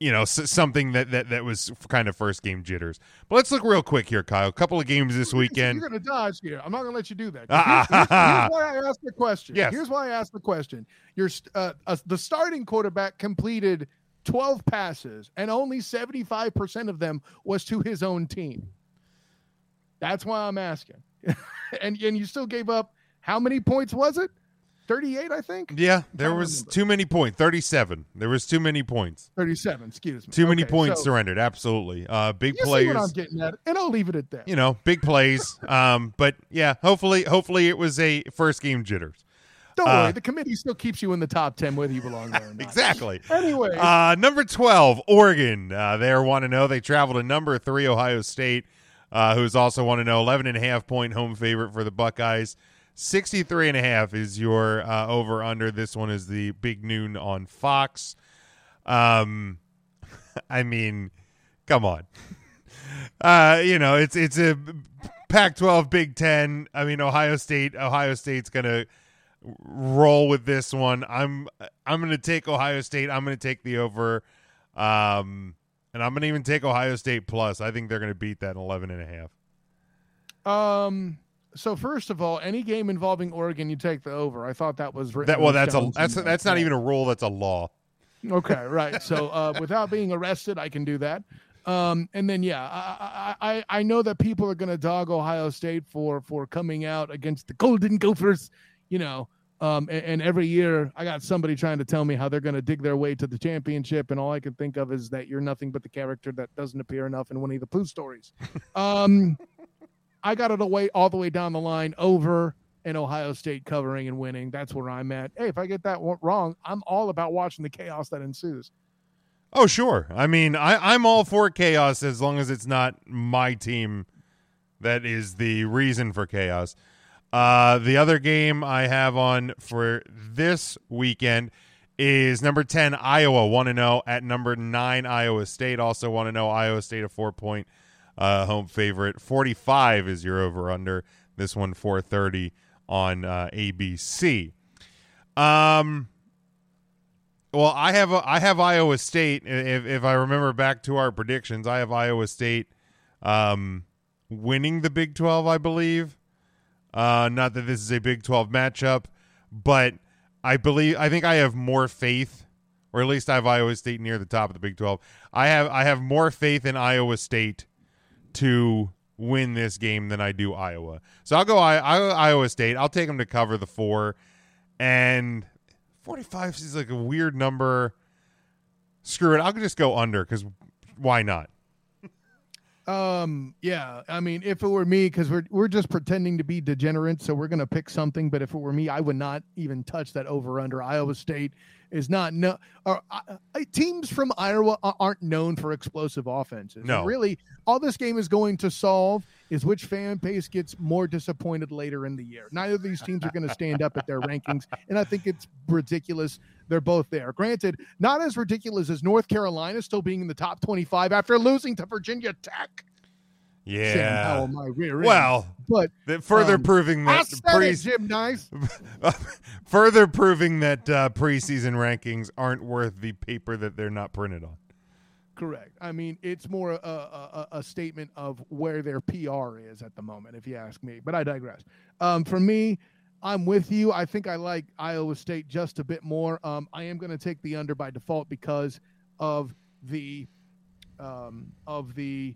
you know, something that, that that was kind of first game jitters. But let's look real quick here, Kyle. A couple of games this weekend. You're going to dodge here. I'm not going to let you do that. *laughs* Ah, Here's, here's- ah, here's why I asked the question. Yes. Here's why I asked the question. Your uh, uh, the starting quarterback completed 12 passes, and only 75 percent of them was to his own team. That's why I'm asking. *laughs* and and you still gave up how many points was it? 38, I think. Yeah, there was remember. too many points. Thirty-seven. There was too many points. 37. Excuse me. Too many Okay, points so surrendered. Absolutely. Uh, big you see what I'm getting at, and I'll leave it at that. You know, big plays. um, but yeah, hopefully, hopefully it was a first game jitters. Don't uh, worry, the committee still keeps you in the top 10 whether you belong there or *laughs* not. Exactly. Anyway, Uh, number 12, Oregon. Uh, they want to know. They traveled to number three, Ohio State, uh, who's also want to know 11 and a half point home favorite for the Buckeyes. 63 and a half is your uh, over under. This one is the big noon on Fox. Um, *laughs* I mean, come on. *laughs* Uh, you know, it's it's a Pac-12 Big 10. I mean, Ohio State Ohio State's to roll with this one. I'm I'm to take Ohio State. I'm to take the over. Um and I'm to even take Ohio State plus. I think they're to beat that in 11 and a half. Um. So first of all, any game involving Oregon, you take the over. I thought that was That well that's a that's somewhere. that's not even a rule, that's a law. okay. *laughs* Right. So uh, without being arrested, I can do that. Um, and then yeah, I I, I- I know that people are going to dog Ohio State for for coming out against the Golden Gophers. You know. Um, and, and every year I got somebody trying to tell me how they're going to dig their way to the championship, and all I can think of is that you're nothing but the character that doesn't appear enough in Winnie the Pooh stories. *laughs* Um, I got it away all the way down the line over and Ohio State covering and winning. That's where I'm at. Hey, if I get that wrong, I'm all about watching the chaos that ensues. Oh, sure. I mean, I, I'm all for chaos as long as it's not my team that is the reason for chaos. Uh, the other game I have on for this weekend is number 10, Iowa 1 0 at number 9, Iowa State. Also, want to know Iowa State a four point uh, home favorite. 45 is your over under. This one, 430 on uh, ABC. Um, well, I have a, I have Iowa State. If if I remember back to our predictions, I have Iowa State um, winning the Big Twelve. I believe. Uh, not that this is a Big Twelve matchup, but I believe I think I have more faith, or at least I have Iowa State near the top of the Big Twelve. I have I have more faith in Iowa State to win this game than I do Iowa. So I'll go I, I'll Iowa State. I'll take them to cover the four, and 45 is like a weird number. Screw it. I'll just go under because why not? Um, yeah, I mean, if it were me, because we're we're just pretending to be degenerates, so we're gonna pick something. But if it were me, I would not even touch that over under. Iowa State is not no. Or, uh, uh, teams from Iowa aren't known for explosive offenses. No. And really, all this game is going to solve is which fan base gets more disappointed later in the year. Neither of these teams are going to stand up at their rankings, and I think it's ridiculous. They're both there. Granted, not as ridiculous as North Carolina still being in the top twenty-five after losing to Virginia Tech. Sam Yeah. Howell, my rear end. Well, but further um, proving that pre- Jim Nice. *laughs* further proving that uh, preseason rankings aren't worth the paper that they're not printed on. Correct. I mean, it's more a, a, a statement of where their PR is at the moment, if you ask me. But I digress. Um, for me, I'm with you. I think I like Iowa State just a bit more. Um, I am going to take the under by default because of the um, of the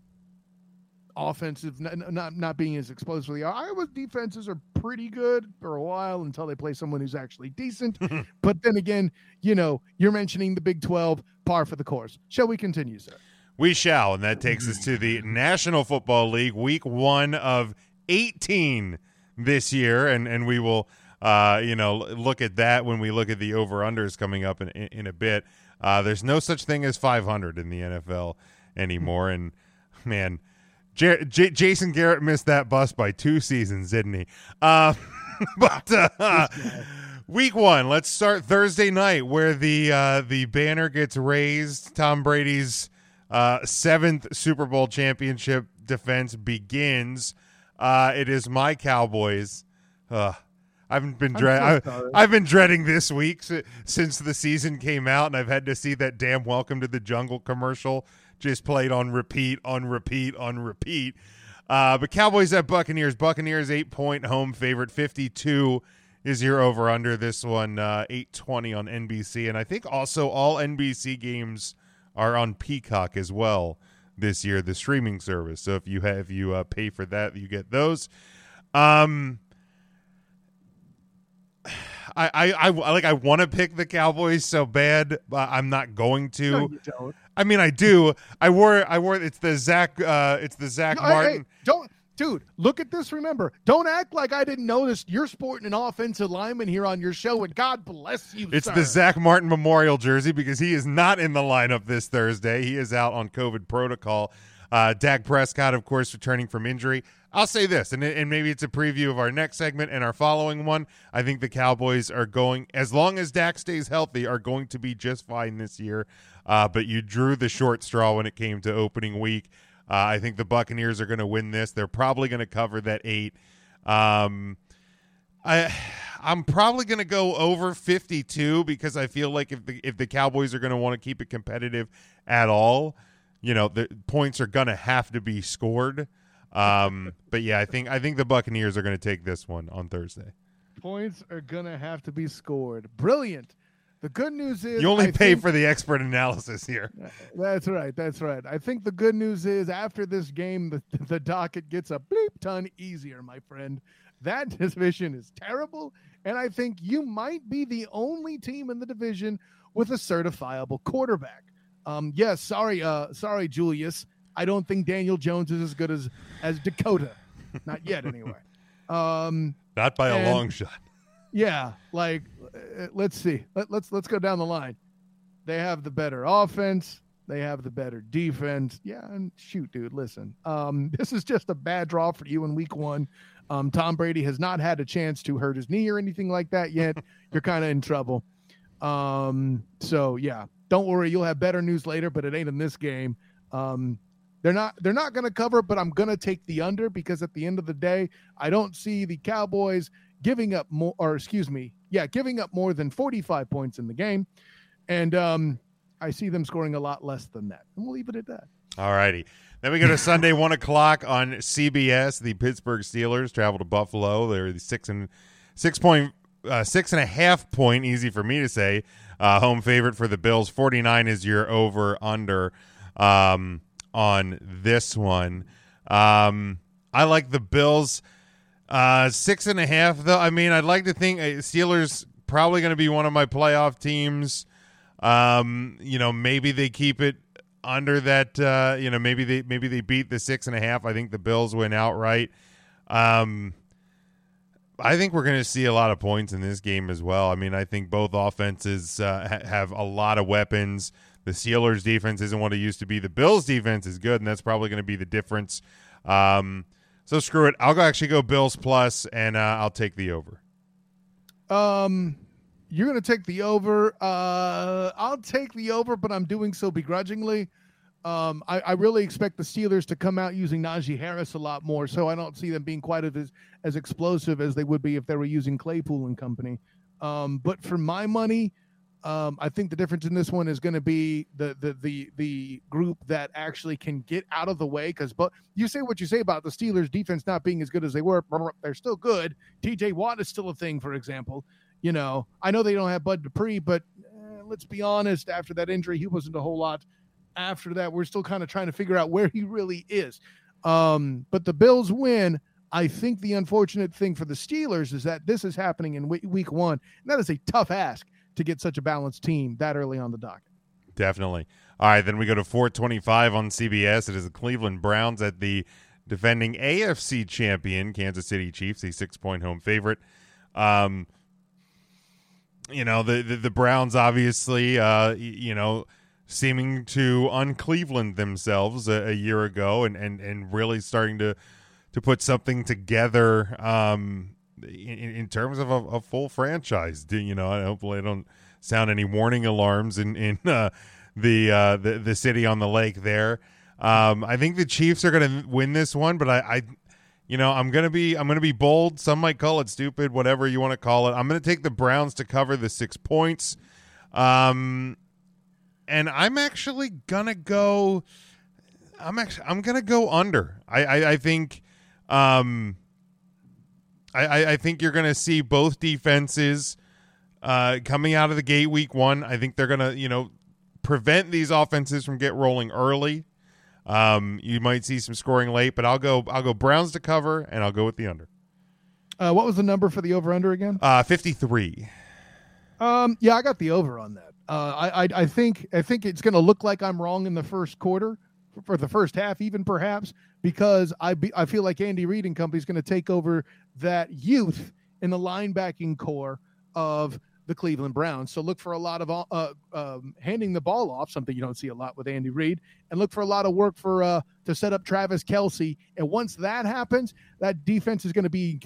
offensive not, not not being as explosive. Iowa's defenses are pretty good for a while until they play someone who's actually decent. *laughs* but then again, you know, you're mentioning the Big 12 par for the course. Shall we continue, sir? We shall, and that takes us to the National Football League, week one of 18 this year, and and we will, uh, you know, look at that when we look at the over unders coming up in in a bit. Uh, there's no such thing as 500 in the NFL anymore, and man. J- J- Jason Garrett missed that bus by two seasons, didn't he? Uh, *laughs* but uh, week one, let's start Thursday night, where the uh, the banner gets raised. Tom Brady's uh, seventh Super Bowl championship defense begins. Uh, it is my Cowboys. I've been dread. So I've been dreading this week since the season came out, and I've had to see that damn "Welcome to the Jungle" commercial just played on repeat, on repeat, on repeat. Uh, but Cowboys at Buccaneers. Buccaneers eight point home favorite. Fifty two is your over under. This one uh, eight twenty on NBC, and I think also all NBC games are on Peacock as well this year, the streaming service. So if you have you uh, pay for that, you get those. Um, *sighs* I, I, I like I want to pick the Cowboys so bad, but I'm not going to. No, I mean, I do. I wore. I wore. It's the Zach. Uh, it's the Zach no, Martin. Hey, don't, dude. Look at this. Remember, don't act like I didn't notice. You're sporting an offensive lineman here on your show, and God bless you. It's sir. the Zack Martin Memorial jersey because he is not in the lineup this Thursday. He is out on COVID protocol. Uh, Dak Prescott, of course, returning from injury. I'll say this, and, and maybe it's a preview of our next segment and our following one. I think the Cowboys are going, as long as Dak stays healthy, are going to be just fine this year. Uh, but you drew the short straw when it came to opening week. Uh, I think the Buccaneers are going to win this. They're probably going to cover that eight. Um, I, I'm probably going to go over 52 because I feel like if the if the Cowboys are going to want to keep it competitive at all, you know, the points are going to have to be scored. Um, *laughs* but yeah, I think I think the Buccaneers are going to take this one on Thursday. Points are going to have to be scored. Brilliant. The good news is you only I pay think, for the expert analysis here. *laughs* That's right. That's right. I think the good news is after this game, the, *laughs* the docket gets a bleep ton easier, my friend. That *laughs* division is terrible, and I think you might be the only team in the division with a certifiable quarterback. Um, yes, sorry, uh, sorry, Julius. I don't think Daniel Jones is as good as as Dakota, not yet, anyway. Um, not by and, a long shot. Yeah, like let's see. Let, let's let's go down the line. They have the better offense. They have the better defense. Yeah, and shoot, dude, listen. Um, *laughs* this is just a bad draw for you in week one. Um, Tom Brady has not had a chance to hurt his knee or anything like that yet. *laughs* You're kind of in trouble. Um, so yeah, don't worry. You'll have better news later, but it ain't in this game. Um, they're not they're not going to cover, but I'm going to take the under because at the end of the day, I don't see the Cowboys giving up more, or excuse me, yeah, giving up more than 45 points in the game, and um, I see them scoring a lot less than that. And we'll leave it at that. All righty. Then we go to Sunday, *laughs* one o'clock on CBS. The Pittsburgh Steelers travel to Buffalo. They're the six and six point uh, six and a half point, easy for me to say, uh, home favorite for the Bills. Forty nine is your over under. Um, on this one. Um, I like the Bills. Uh, six and a half, though. I mean, I'd like to think uh, Steelers probably going to be one of my playoff teams. Um, you know, maybe they keep it under that. Uh, you know, maybe they maybe they beat the six and a half. I think the Bills win outright. Um, I think we're going to see a lot of points in this game as well. I mean, I think both offenses uh, ha- have a lot of weapons. The Steelers' defense isn't what it used to be. The Bills' defense is good, and that's probably going to be the difference. Um, so screw it. I'll go actually go Bills plus, and uh, I'll take the over. Um, you're to take the over. Uh, I'll take the over, but I'm doing so begrudgingly. Um, I, I, really expect the Steelers to come out using Najee Harris a lot more, so I don't see them being quite as as explosive as they would be if they were using Claypool and company. Um, but for my money, Um, I think the difference in this one is going to be the the the the group that actually can get out of the way. Because, but you say what you say about the Steelers' defense not being as good as they were, they're still good. T.J. Watt is still a thing, for example. You know, I know they don't have Bud Dupree, but eh, let's be honest. After that injury, he wasn't a whole lot. After that, we're still kind of trying to figure out where he really is. Um, but the Bills win. I think the unfortunate thing for the Steelers is that this is happening in week one. And that is a tough ask to get such a balanced team that early on the docket. Definitely. All right, then we go to 425 on CBS. It is the Cleveland Browns at the defending AFC champion Kansas City Chiefs, a six point home favorite. Um, you know the the, the Browns obviously, uh, you know, seeming to uncleveland themselves a, a, year ago, and, and and really starting to to put something together. Um, in, in terms of a, a, full franchise. You know, hopefully I don't sound any warning alarms in in uh, the, uh, the the city on the lake there. Um, I think the Chiefs are going to win this one, but I, I, you know, I'm gonna be I'm gonna be bold. Some might call it stupid, whatever you want to call it. I'm gonna take the Browns to cover the six points. Um, and I'm actually gonna go. I'm actually I'm gonna go under. I I, I think. Um, I, I think you're going to see both defenses uh, coming out of the gate week one. I think they're going to, you know, prevent these offenses from get rolling early. Um, you might see some scoring late, but I'll go I'll go Browns to cover, and I'll go with the under. Uh, what was the number for the over under again? Uh, fifty three. Um, yeah, I got the over on that. Uh, I, I I think I think it's going to look like I'm wrong in the first quarter, for the first half, even perhaps because I be, I feel like Andy Reid and company is going to take over that youth in the linebacking corps of the Cleveland Browns. So look for a lot of uh, um, handing the ball off, something you don't see a lot with Andy Reid, and look for a lot of work for uh, to set up Travis Kelce. And once that happens, that defense is going to be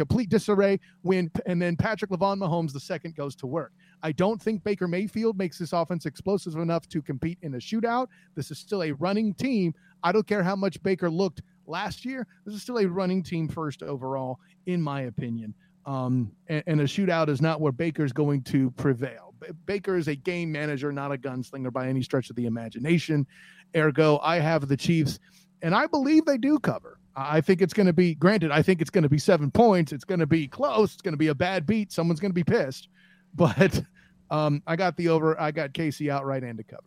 complete disarray when and then Patrick Lavon Mahomes the second goes to work. I don't think Baker Mayfield makes this offense explosive enough to compete in a shootout. This is still a running team. I don't care how much Baker looked last year. This is still a running team first overall, in my opinion. Um, and, and, a shootout is not where Baker's going to prevail. B- Baker is a game manager, not a gunslinger by any stretch of the imagination. Ergo, I have the Chiefs, and I believe they do cover. I think it's going to be, granted, I think it's going to be seven points. It's going to be close. It's going to be a bad beat. Someone's going to be pissed. *laughs* But um, I got the over. I got Casey outright and to cover.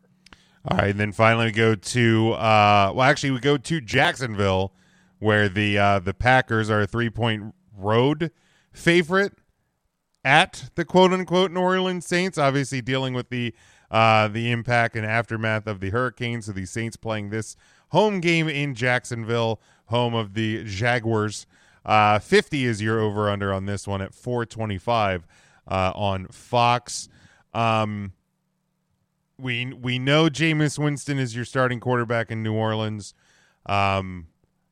All right, and then finally we go to uh, well, actually we go to Jacksonville, where the uh, the Packers are a three point road favorite at the quote unquote New Orleans Saints. Obviously dealing with the uh, the impact and aftermath of the hurricane. So the Saints playing this home game in Jacksonville, home of the Jaguars. Uh, 50 is your over under on this one at 425 uh, on Fox. Um, we we know Jameis Winston is your starting quarterback in New Orleans. Um,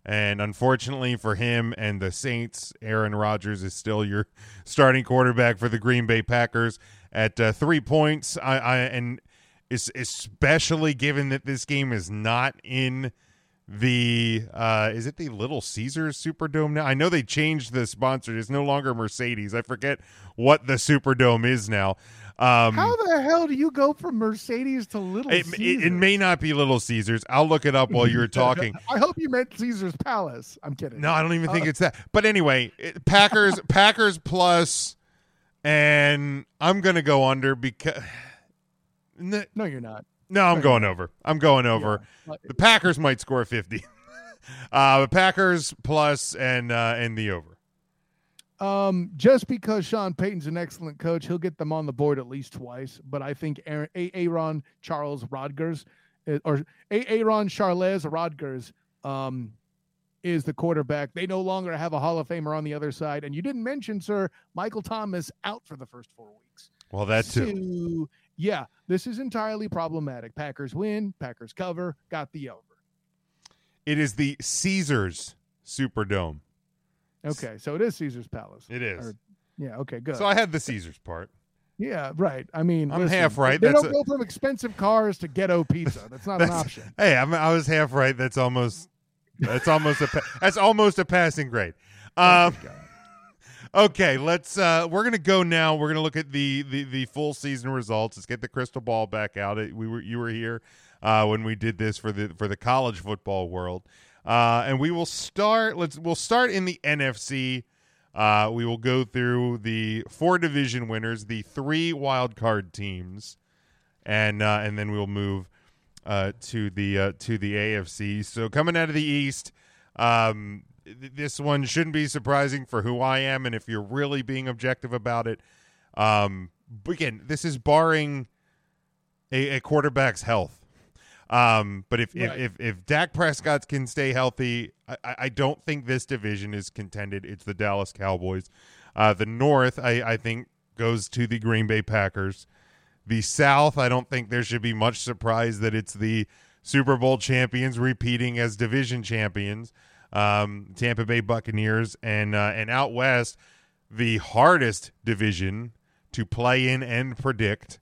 and unfortunately for him and the Saints, Aaron Rodgers is still your *laughs* starting quarterback for the Green Bay Packers at uh, three points. I, I and especially given that this game is not in the uh is it the Little Caesars Superdome now? I know they changed the sponsor. It's no longer Mercedes. I forget what the Superdome is now. Um, How the hell do you go from Mercedes to Little it, Caesars? It, it, may not be Little Caesars. I'll look it up while you're *laughs* talking. I hope you meant Caesar's Palace. I'm kidding. No, I don't even think uh, it's that. But anyway, it, Packers *laughs* Packers plus, and I'm gonna go under because. *sighs* No, you're not. No, I'm going over. I'm going over. Yeah. The Packers might score 50. *laughs* uh, the Packers plus and uh, and the over. Um, just because Sean Payton's an excellent coach, he'll get them on the board at least twice. But I think Aaron, Aaron Charles Rodgers eh, or Aaron Charles Rodgers um, is the quarterback. They no longer have a Hall of Famer on the other side. And you didn't mention, sir, Michael Thomas out for the first four weeks. Well, that too. So, yeah, this is entirely problematic. Packers win, Packers cover, got the over. It is the Caesars Superdome. Okay, so it is Caesar's Palace. It is. Or, yeah. Okay. Good. So I had the Caesars part. Yeah. Right. I mean, I'm listen, half right. They That's don't a, go from expensive cars to ghetto pizza. That's not that's, an option. *laughs* Hey, I'm, i was half right. That's almost. That's almost a. that's almost a passing grade. *laughs* Oh um, Okay, let's. uh We're gonna go now. We're gonna look at the the the full season results. Let's get the crystal ball back out. We were you were here uh when we did this for the for the college football world, uh and we will start. Let's we'll start in the NFC. Uh, we will go through the four division winners, the three wild card teams, and uh, and then we'll move uh, to the uh, to the AFC. So coming out of the East, um, this one shouldn't be surprising for who I am, and if you're really being objective about it, um, but again, this is barring a, a quarterback's health. Um, but if, Right. if if if Dak Prescott can stay healthy, I, I I don't think this division is contended. It's the Dallas Cowboys. Uh, the North, I, I think, goes to the Green Bay Packers. The South, I don't think there should be much surprise that it's the Super Bowl champions repeating as division champions, um, Tampa Bay Buccaneers, and uh, and out west, the hardest division to play in and predict.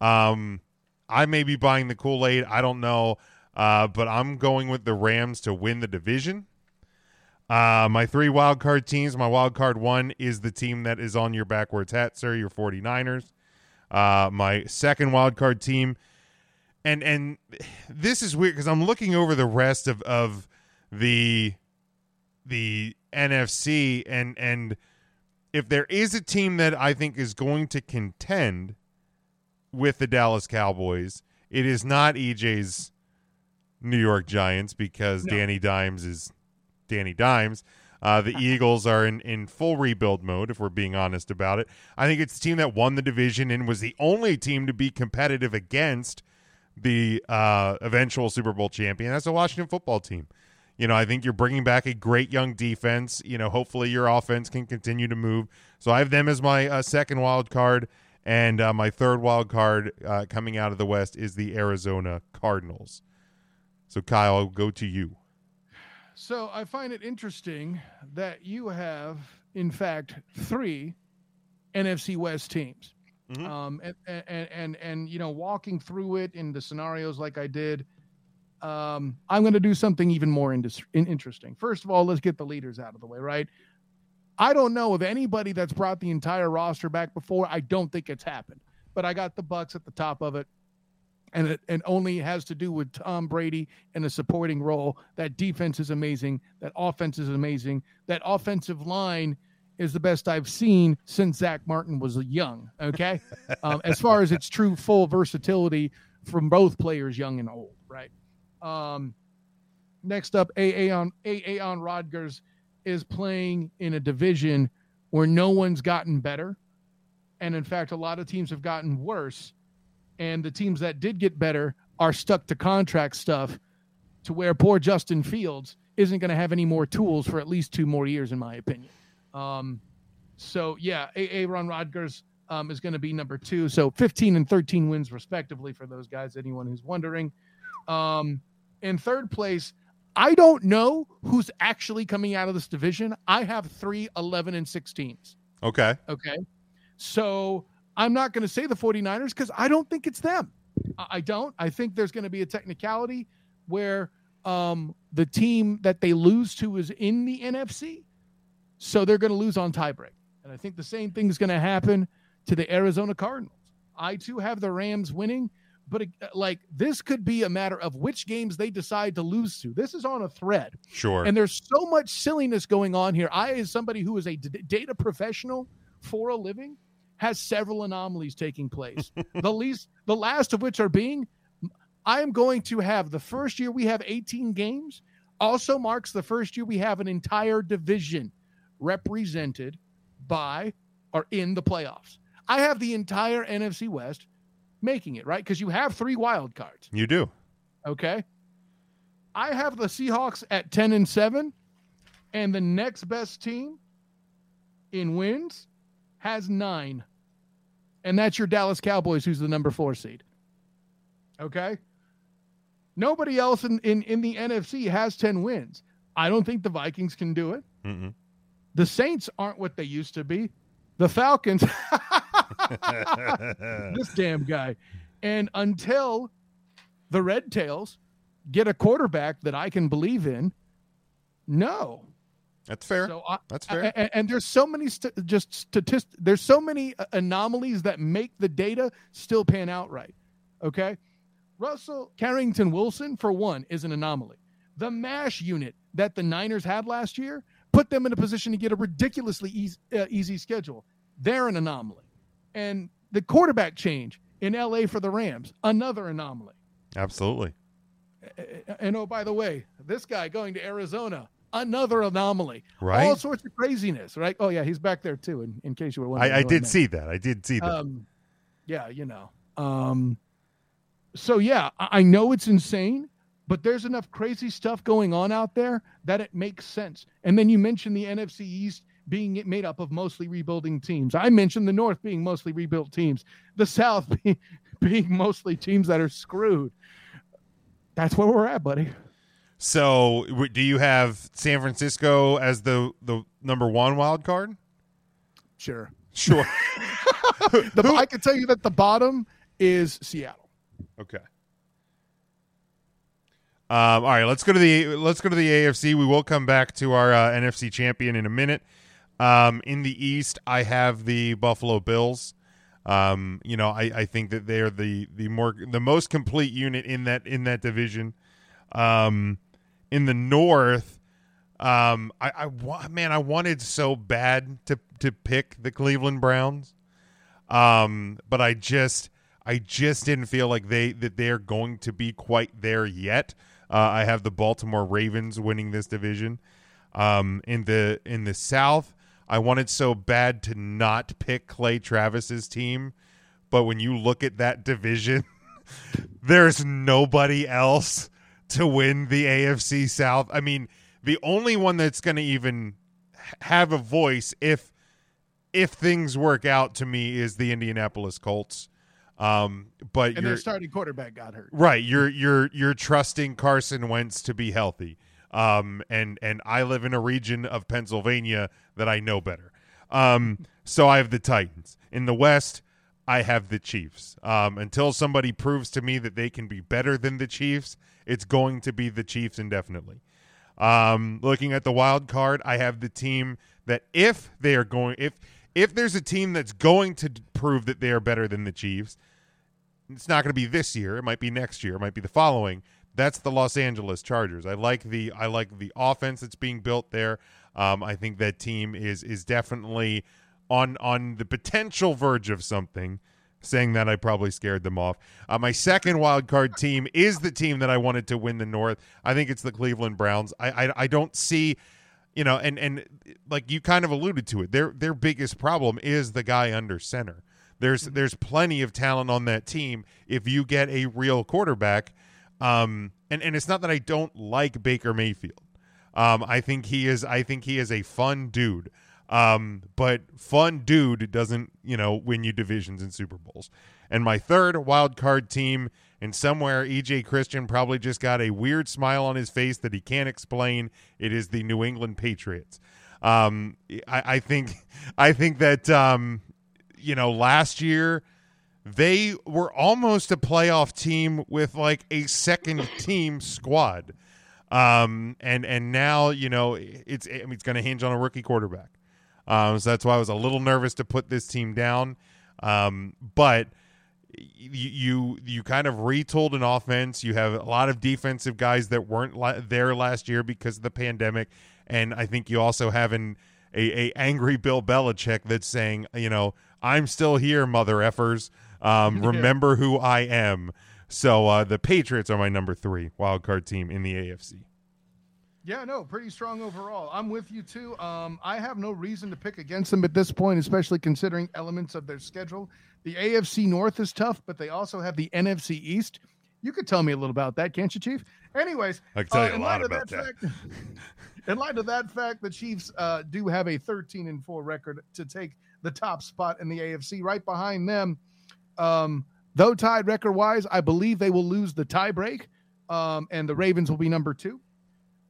Um, I may be buying the Kool Aid. I don't know, uh, but I'm going with the Rams to win the division. Uh, my three wild card teams. My wild card one is the team that is on your backwards hat, sir. Your 49ers. Uh, my second wild card team, and and this is weird because I'm looking over the rest of of the the NFC and and if there is a team that I think is going to contend with the Dallas Cowboys, it is not EJ's New York Giants because Danny Dimes is Danny Dimes. Uh, the *laughs* Eagles are in, in full rebuild mode, if we're being honest about it. I think it's the team that won the division and was the only team to be competitive against the uh, eventual Super Bowl champion. That's the Washington football team. You know, I think you're bringing back a great young defense. You know, hopefully your offense can continue to move. So I have them as my uh, second wild card, and uh, my third wild card uh, coming out of the West is the Arizona Cardinals. So Kyle, I'll go to you. So I find it interesting that you have, in fact, three NFC West teams. Mhm. Um, and, and and and you know, walking through it in the scenarios like I did, um, I'm going to do something even more indus- interesting. First of all, let's get the leaders out of the way, right? I don't know of anybody that's brought the entire roster back before. I don't think it's happened, but I got the Bucks at the top of it and it and only has to do with Tom Brady in a supporting role. That defense is amazing. That offense is amazing. That offensive line is the best I've seen since Zack Martin was young. Okay, *laughs* um, as far as its true full versatility from both players, young and old. Right. Um, next up, Aaron Aaron Rodgers is playing in a division where no one's gotten better, and in fact, a lot of teams have gotten worse and the teams that did get better are stuck to contract stuff to where poor Justin Fields isn't going to have any more tools for at least two more years, in my opinion. Um, so yeah, Aaron Rodgers um, is going to be number two. So 15 and 13 wins respectively for those guys. Anyone who's wondering. Um, in third place, I don't know who's actually coming out of this division. I have three 11 and 16s. Okay. Okay. So I'm not going to say the 49ers because I don't think it's them. I don't. I think there's going to be a technicality where um, the team that they lose to is in the NFC. So they're going to lose on tiebreak. And I think the same thing is going to happen to the Arizona Cardinals. I too have the Rams winning, but uh, like this could be a matter of which games they decide to lose to. This is on a thread. Sure. And there's so much silliness going on here. I, as somebody who is a d- data professional for a living, has several anomalies taking place. *laughs* the least, the last of which are being, I am going to have the first year we have 18 games. Also marks the first year we have an entire division represented by or in the playoffs. I have the entire NFC West making it right because you have three wild cards. you do. Okay. I have the Seahawks at 10 and 7, and the next best team in wins has nine. And that's your Dallas Cowboys, who's the number four seed. Okay. Nobody else in, in, in the NFC has 10 wins. I don't think the Vikings can do it. Mm-mm. The Saints aren't what they used to be. The Falcons, *laughs* *laughs* this damn guy. And until the Red Tails get a quarterback that I can believe in, no. That's fair. So I, That's fair. And, and there's so many st- just statistics. There's so many anomalies that make the data still pan out right. Okay, Russell Carrington Wilson for one is an anomaly. The mash unit that the Niners had last year put them in a position to get a ridiculously easy, uh, easy schedule. They're an anomaly, and the quarterback change in LA for the Rams another anomaly. Absolutely. And oh, by the way, this guy going to Arizona another anomaly. Right. All sorts of craziness, right? Oh, yeah, he's back there too, in, in case you were wondering. I, I did see that. I did see that. Um, yeah, you know. Um, so, yeah, I, I know it's insane, but there's enough crazy stuff going on out there that it makes sense. And then you mentioned the NFC East being made up of mostly rebuilding teams. I mentioned the North being mostly rebuilt teams, the South *laughs* being, being mostly teams that are screwed. That's where we're at, buddy. So, do you have San Francisco as the the number one wild card? Sure. Sure. *laughs* *laughs* the, I can tell you that the bottom is Seattle. Okay. Um, all right, let's go to the let's go to the AFC. We will come back to our uh, NFC champion in a minute. Um, in the East, I have the Buffalo Bills. Um, you know, I, I think that they are the the more the most complete unit in that in that division. Um, in the North, um, I, I man, I wanted so bad to to pick the Cleveland Browns, um, but I just I just didn't feel like they that they're going to be quite there yet. Uh, I have the Baltimore Ravens winning this division. Um, in the in the South, I wanted so bad to not pick Clay Travis's team, but when you look at that division, *laughs* there's nobody else to win the AFC South. I mean, the only one that's going to even have a voice if if things work out to me is the Indianapolis Colts. Um, but and their starting quarterback got hurt. right. You're you're you're trusting Carson Wentz to be healthy. Um, and and I live in a region of Pennsylvania that I know better. Um, so I have the Titans in the West. I have the Chiefs. Um, until somebody proves to me that they can be better than the Chiefs, it's going to be the Chiefs indefinitely. Um, looking at the wild card, I have the team that if they are going, if if there's a team that's going to prove that they are better than the Chiefs, it's not going to be this year. It might be next year. It might be the following. That's the Los Angeles Chargers. I like the I like the offense that's being built there. Um, I think that team is is definitely on on the potential verge of something. Saying that, I probably scared them off. Uh, my second wild card team is the team that I wanted to win the North. I think it's the Cleveland Browns. I I, I don't see, you know, and and like you kind of alluded to it. Their their biggest problem is the guy under center. There's there's plenty of talent on that team if you get a real quarterback. Um, and and it's not that I don't like Baker Mayfield. Um, I think he is. I think he is a fun dude. Um, but fun dude doesn't, you know, win you divisions and Super Bowls. And my third wild card team, and somewhere EJ Christian probably just got a weird smile on his face that he can't explain. It is the New England Patriots. Um, I, I think, *laughs* I think that, um, you know, last year they were almost a playoff team with like a second team squad. Um, and and now you know it's I mean, it's going to hinge on a rookie quarterback. Um, so that's why I was a little nervous to put this team down. Um, but you, you you kind of retooled an offense. You have a lot of defensive guys that weren't la- there last year because of the pandemic, and I think you also have an a, a angry Bill Belichick that's saying, you know, I'm still here, mother effers. Um, *laughs* remember who I am. So uh, the Patriots are my number three wild card team in the AFC. Yeah, no, pretty strong overall. I'm with you too. Um, I have no reason to pick against them at this point, especially considering elements of their schedule. The AFC North is tough, but they also have the NFC East. You could tell me a little about that, can't you, Chief? Anyways, I can tell uh, you a lot about that. fact- *laughs* in light of that fact, the Chiefs uh, do have a 13 and 4 record to take the top spot in the AFC. Right behind them, um, though tied record wise, I believe they will lose the tiebreak, um, and the Ravens will be number two.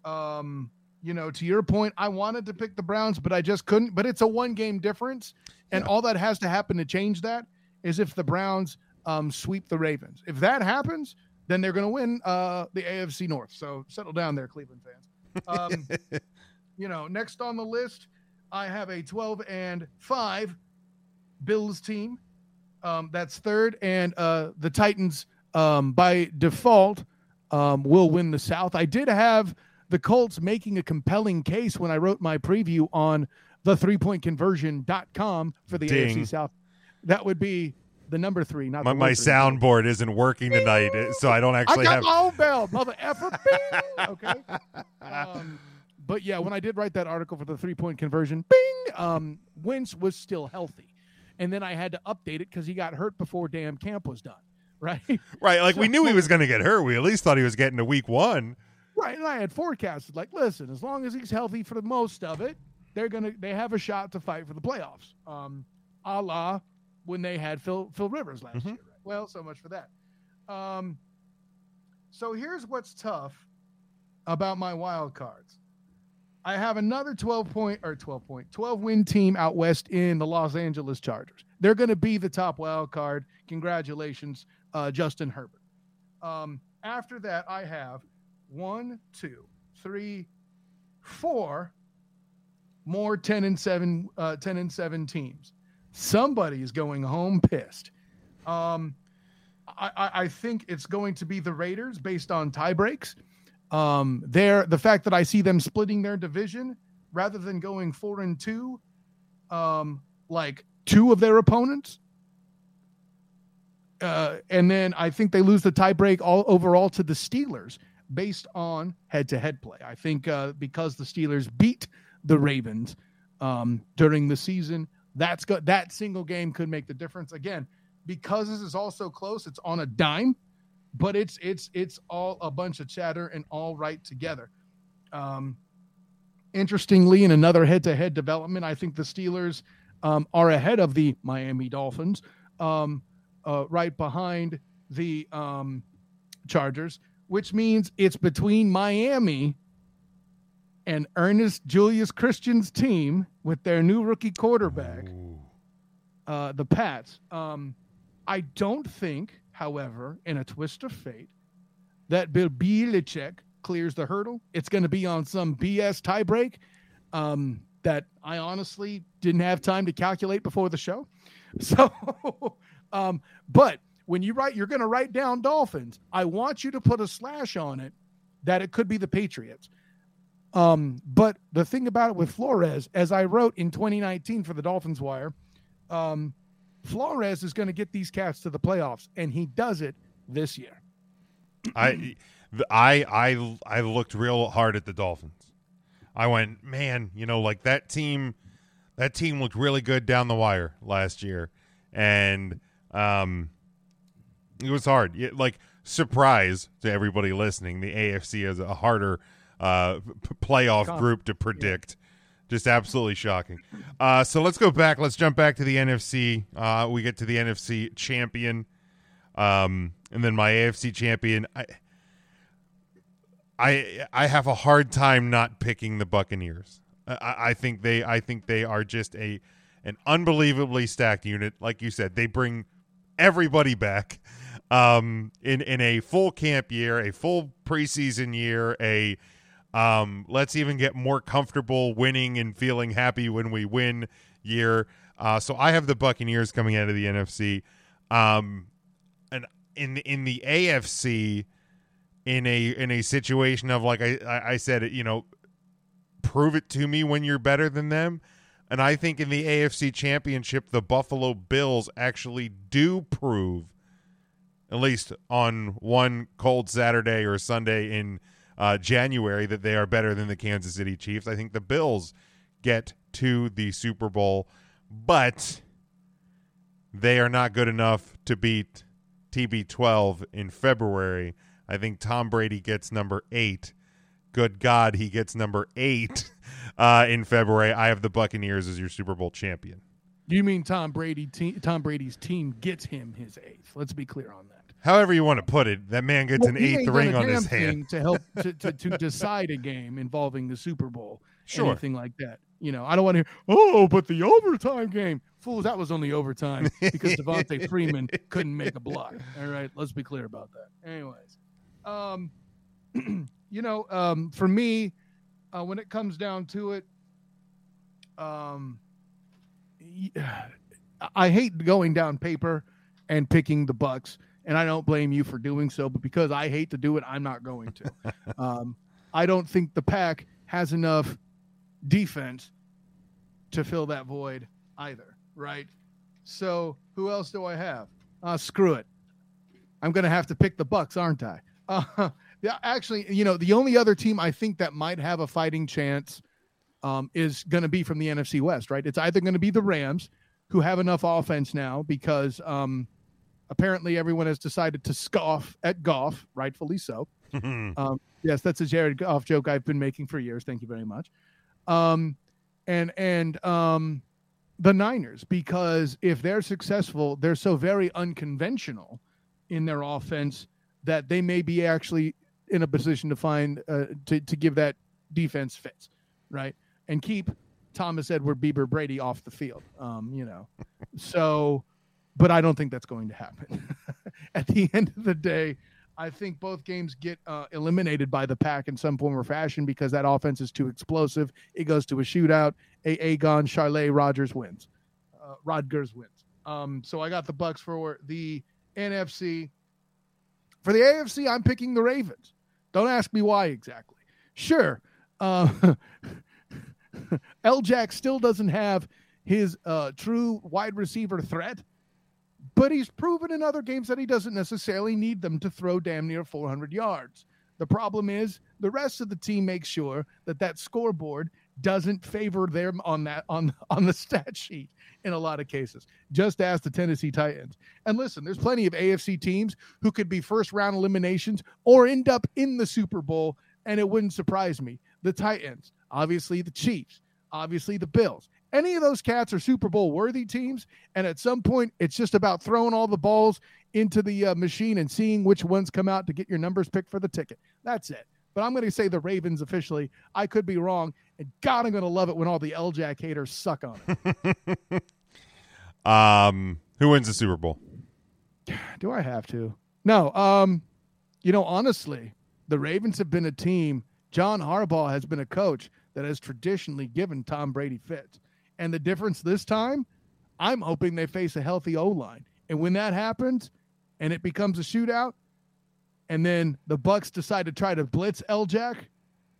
Um, you know, to your point, I wanted to pick the Browns, but I just couldn't. But it's a one game difference, and all that has to happen to change that is if the Browns um, sweep the Ravens. If that happens, then they're going to win uh, the AFC North. So settle down there, Cleveland fans. Um, *laughs* you know, next on the list, I have a 12 and 5 Bills team. Um, that's third. And uh, the Titans, um, by default, um, will win the South. I did have the Colts making a compelling case when I wrote my preview on the three point conversion.com for the Ding. AFC South. That would be the number three, not My, my three. soundboard isn't working tonight, so I don't I actually got have. my own bell, mother effer. Okay. Um, but yeah, when I did write that article for the three point conversion, bing, um, Wentz was still healthy. And then I had to update it because he got hurt before damn camp was done. *laughs* Right. Right, like we knew he was going to get hurt. We at least thought he was getting to week one. Right. And I had forecasted, like, listen, as long as he's healthy for the most of it, they're gonna they have a shot to fight for the playoffs. Um, a la when they had Phil Phil Rivers last year. Right? Well, so much for that. Um, so here's what's tough about my wild cards. I have another 12 point or 12 point 12 win team out west in the Los Angeles Chargers. They're going to be the top wild card. Congratulations, uh, Justin Herbert. Um, after that, I have one, two, three, four more 10 and 7 uh, 10 and 7 teams. Somebody is going home pissed. Um, I, I, I think it's going to be the Raiders based on tie breaks. Um, there, the fact that I see them splitting their division rather than going four and two, um, like two of their opponents. Uh, and then I think they lose the tiebreak all overall to the Steelers based on head-to-head play. I think uh, because the Steelers beat the Ravens um, during the season, that's got that single game could make the difference. Again, because this is all so close, it's on a dime, but it's it's it's all a bunch of chatter and all right together. Um, interestingly, in another head-to-head development, I think the Steelers um, are ahead of the Miami Dolphins, um, uh, right behind the um, Chargers, which means it's between Miami and Ernest Julius Christian's team with their new rookie quarterback, uh, the Pats. Um, I don't think, however, in a twist of fate, that Bill clears the hurdle. It's going to be on some BS tiebreak um, that I honestly didn't have time to calculate before the show. *laughs* So, um, but when you write, you're going to write down Dolphins. I want you to put a slash on it that it could be the Patriots. Um, but the thing about it with Flores, as I wrote in 2019 for the Dolphins Wire, um, Flores is going to get these cats to the playoffs, and he does it this year. *clears throat* I, I, I, I looked real hard at the Dolphins. I went, man, you know, like that team, that team looked really good down the wire last year, and um, it was hard. It, like surprise to everybody listening, the AFC is a harder uh, p- playoff Com- group to predict. Just absolutely shocking. Uh, so let's go back. Let's jump back to the NFC. Uh, we get to the NFC champion, um, and then my AFC champion. I, I, I have a hard time not picking the Buccaneers. I, I think they, I think they are just a, an unbelievably stacked unit. Like you said, they bring everybody back um, in in a full camp year, a full preseason year, a um, let's even get more comfortable winning and feeling happy when we win year. Uh, so I have the Buccaneers coming out of the NFC, um, and in in the AFC, in a in a situation of like I I I said, you know, prove it to me when you're better than them. And I think in the AFC Championship, the Buffalo Bills actually do prove, at least on one cold Saturday or Sunday in uh, January, that they are better than the Kansas City Chiefs. I think the Bills get to the Super Bowl, but they are not good enough to beat TB12 in February. I think Tom Brady gets number eight. Good God, he gets number eight *laughs* uh, in February. I have the Buccaneers as your Super Bowl champion. You mean Tom Brady? Te- Tom Brady's team gets him his eighth. Let's be clear on that. However you want to put it, that man gets Well, an eighth ring on his hand. to help to, to, to *laughs* decide a game involving the Super Bowl, Sure. anything like that. You know, I don't want to hear. Oh, but the overtime game, fools. That was only overtime *laughs* because Devonta Freeman couldn't make a block. All right, let's be clear about that. Anyways, um, *clears throat* you know, um, for me, uh, when it comes down to it, um, *sighs* I hate going down paper and picking the Bucks, and I don't blame you for doing so. But because I hate to do it, I'm not going to. *laughs* um, I don't think the pack has enough defense to fill that void either, right? So who else do I have? Uh, screw it. I'm going to have to pick the Bucks, aren't I? Uh, *laughs* yeah, actually, you know, the only other team I think that might have a fighting chance um, is going to be from the NFC West, right? It's either going to be the Rams, who have enough offense now because um, apparently everyone has decided to scoff at Goff, rightfully so. *laughs* um, yes, that's a Jared Goff joke I've been making for years. Thank you very much. Um, and and um, the Niners because if they're successful, they're so very unconventional in their offense that they may be actually in a position to find uh, to to give that defense fits, right? And keep Thomas Edward Bieber Brady off the field. Um, you know, *laughs* so, but I don't think that's going to happen. *laughs* At the end of the day, I think both games get uh, eliminated by the pack in some form or fashion because that offense is too explosive. It goes to a shootout. A Agon Charlet Rodgers wins. Uh, Rodgers wins. Um, so I got the Bucs for the NFC. For the AFC, I'm picking the Ravens. Don't ask me why exactly. Sure, uh, *laughs* L. Jack still doesn't have his uh, true wide receiver threat, but he's proven in other games that he doesn't necessarily need them to throw damn near 400 yards. The problem is the rest of the team makes sure that that scoreboard doesn't favor them on that on on the *laughs* stat sheet in a lot of cases. Just ask the Tennessee Titans. And listen, there's plenty of AFC teams who could be first round eliminations or end up in the Super Bowl, and it wouldn't surprise me. The Titans, obviously the Chiefs, obviously the Bills. Any of those cats are Super Bowl worthy teams, and at some point, it's just about throwing all the balls into the uh, machine and seeing which ones come out to get your numbers picked for the ticket. That's it. But I'm going to say the Ravens officially. I could be wrong, and God, I'm going to love it when all the L-Jack haters suck on it. *laughs* um, who wins the Super Bowl? *sighs* Do I have to? No. Um, you know, honestly, the Ravens have been a team. John Harbaugh has been a coach that has traditionally given Tom Brady fits. And the difference this time, I'm hoping they face a healthy O line. And when that happens and it becomes a shootout, and then the Bucs decide to try to blitz L Jack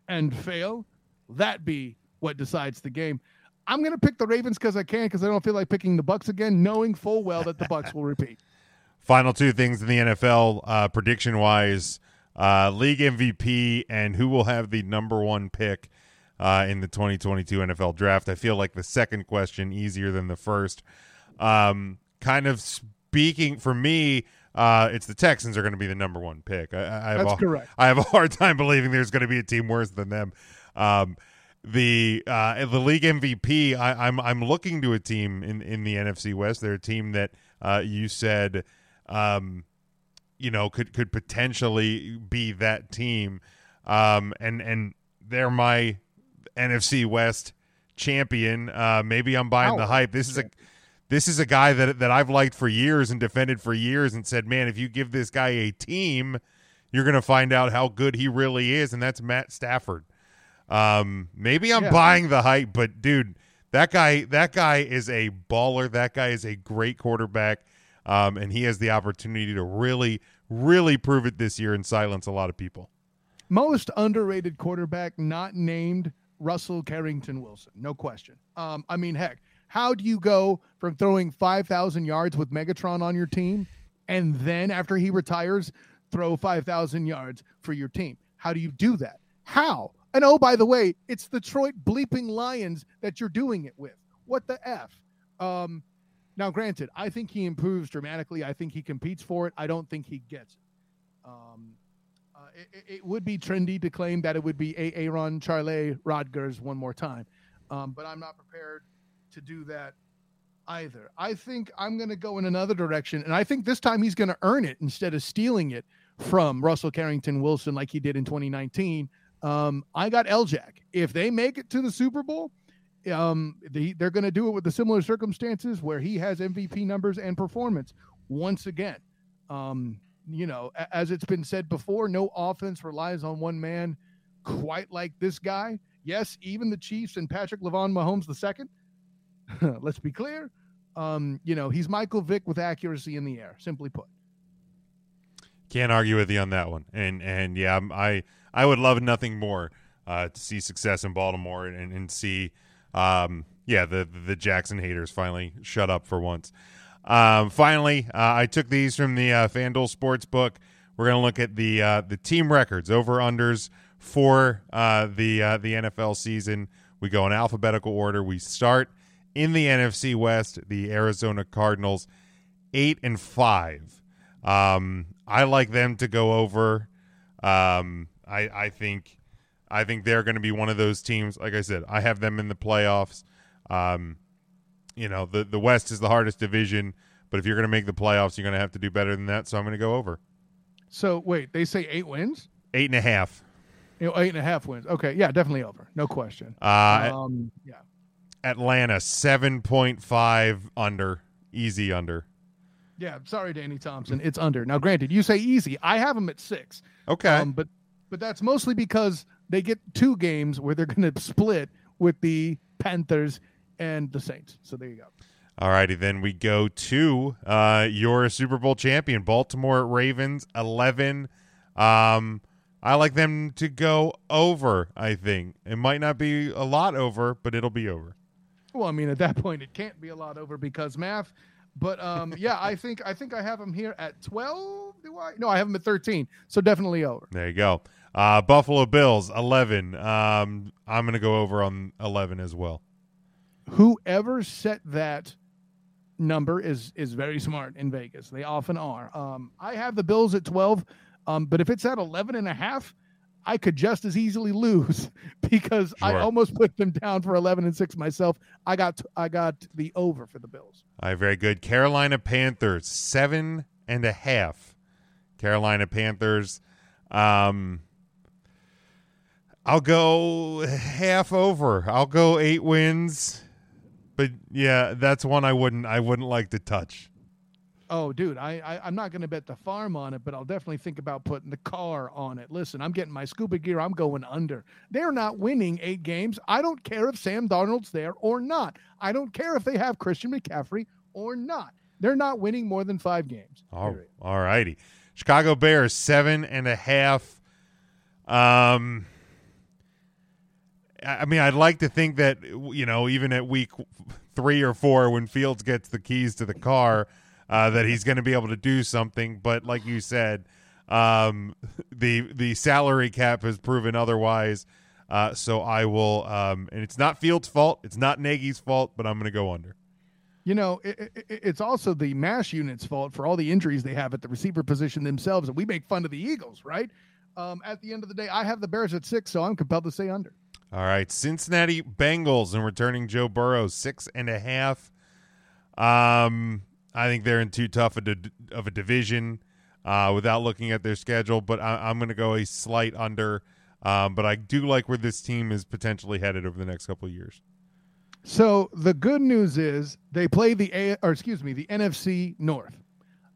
and fail, that be what decides the game. I'm going to pick the Ravens because I can because I don't feel like picking the Bucs again, knowing full well that the Bucs will repeat. *laughs* Final two things in the NFL uh, prediction wise: uh, league MVP and who will have the number one pick uh, in the 2022 NFL draft. I feel like the second question easier than the first. Um, kind of speaking for me, uh, it's the Texans are going to be the number one pick. I, I have That's a, correct. I have a hard time believing there's going to be a team worse than them. Um, the uh, the league MVP, I, am I'm, I'm looking to a team in, in the NFC West. They're a team that uh, you said, um, you know, could could potentially be that team, um, and and they're my NFC West champion. Uh, maybe I'm buying the hype. This is a this is a guy that that I've liked for years and defended for years, and said, man, if you give this guy a team, you're going to find out how good he really is, and that's Matt Stafford. Um, maybe I'm Yeah. buying the hype, but dude, that guy that guy is a baller. That guy is a great quarterback, um, and he has the opportunity to really, really prove it this year and silence a lot of people. Most underrated quarterback not named Russell Carrington Wilson. No question. Um, I mean, heck, how do you go from throwing 5,000 yards with Megatron on your team and then after he retires, throw 5,000 yards for your team? How do you do that? How? And oh, by the way, it's the Detroit bleeping Lions that you're doing it with. What the F? Um, now, granted, I think he improves dramatically. I think he competes for it. I don't think he gets it. Um, it, it- would be trendy to claim that it would be A- Aaron Charlet Rodgers one more time, um, but I'm not prepared to do that either. I think I'm going to go in another direction, and I think this time he's going to earn it instead of stealing it from Russell Carrington Wilson like he did in 2019. Um, I got L-Jack. If they make it to the Super Bowl, um, they, they're going to do it with the similar circumstances where he has MVP numbers and performance once again. Um, you know, as it's been said before, no offense relies on one man quite like this guy. Yes, even the Chiefs and Patrick Lavon Mahomes the second. *laughs* let's be clear. Um, you know, he's Michael Vick with accuracy in the air, simply put. Can't argue with you on that one. And and yeah, I I would love nothing more uh, to see success in Baltimore and, and see um, yeah the the Jackson haters finally shut up for once. Um, finally, uh, I took these from the uh, FanDuel Sports Book. We're going to look at the uh, the team records over unders for uh, the uh, the NFL season. We go in alphabetical order. We start in the NFC West. The Arizona Cardinals, eight and five. Um, I like them to go over. Um, I I think I think they're going to be one of those teams. Like I said, I have them in the playoffs. Um, you know, the the West is the hardest division, but if you're going to make the playoffs, you're going to have to do better than that. So I'm going to go over So wait, they say eight wins, eight and a half. you know, eight and a half wins. Okay, yeah, definitely over, no question. Uh, um, yeah, Atlanta seven point five under, easy under. yeah. Sorry, Danny Thompson, it's under. Now, granted, you say easy. I have them at six. Okay, Um, but but that's mostly because they get two games where they're going to split with the Panthers and the Saints. So there you go. All righty, then we go to uh, your Super Bowl champion, Baltimore Ravens, eleven. Um, I like them to go over. I think it might not be a lot over, but it'll be over. Well, I mean, at that point, it can't be a lot over because math. But um, *laughs* yeah, I think I think I have them here at twelve. Do I? No, I have them at thirteen. So definitely over. There you go. Uh, Buffalo Bills, eleven. Um, I'm going to go over on eleven as well. Whoever set that number is is very smart in Vegas. They often are. Um, I have the Bills at twelve, um, but if it's at 11 and a half, I could just as easily lose *laughs* because I almost put them down for eleven and six myself. I got I got the over for the Bills. All right, very good. Carolina Panthers, seven and a half. Carolina Panthers. Um, I'll go half over. I'll go eight wins. But yeah, that's one I wouldn't I wouldn't like to touch. Oh, dude, I, I I'm not going to bet the farm on it, but I'll definitely think about putting the car on it. Listen, I'm getting my scuba gear. I'm going under. They're not winning eight games. I don't care if Sam Darnold's there or not. I don't care if they have Christian McCaffrey or not. They're not winning more than five games. All, all righty. Chicago Bears, seven and a half. Um I mean, I'd like to think that you know, even at week three or four, when Fields gets the keys to the car, uh, that he's going to be able to do something. But like you said, um, the the salary cap has proven otherwise. Uh, so I will, um, and it's not Fields' fault. It's not Nagy's fault, but I'm going to go under. You know, it, it, it's also the mash unit's fault for all the injuries they have at the receiver position themselves. And we make fun of the Eagles, right? Um, at the end of the day, I have the Bears at six, so I'm compelled to say under. All right, Cincinnati Bengals and returning Joe Burrow six and a half. Um, I think they're in too tough a di- of a division uh, without looking at their schedule, but I, I'm going to go a slight under. Um, but I do like where this team is potentially headed over the next couple of years. So the good news is they play the A or excuse me, the NFC North.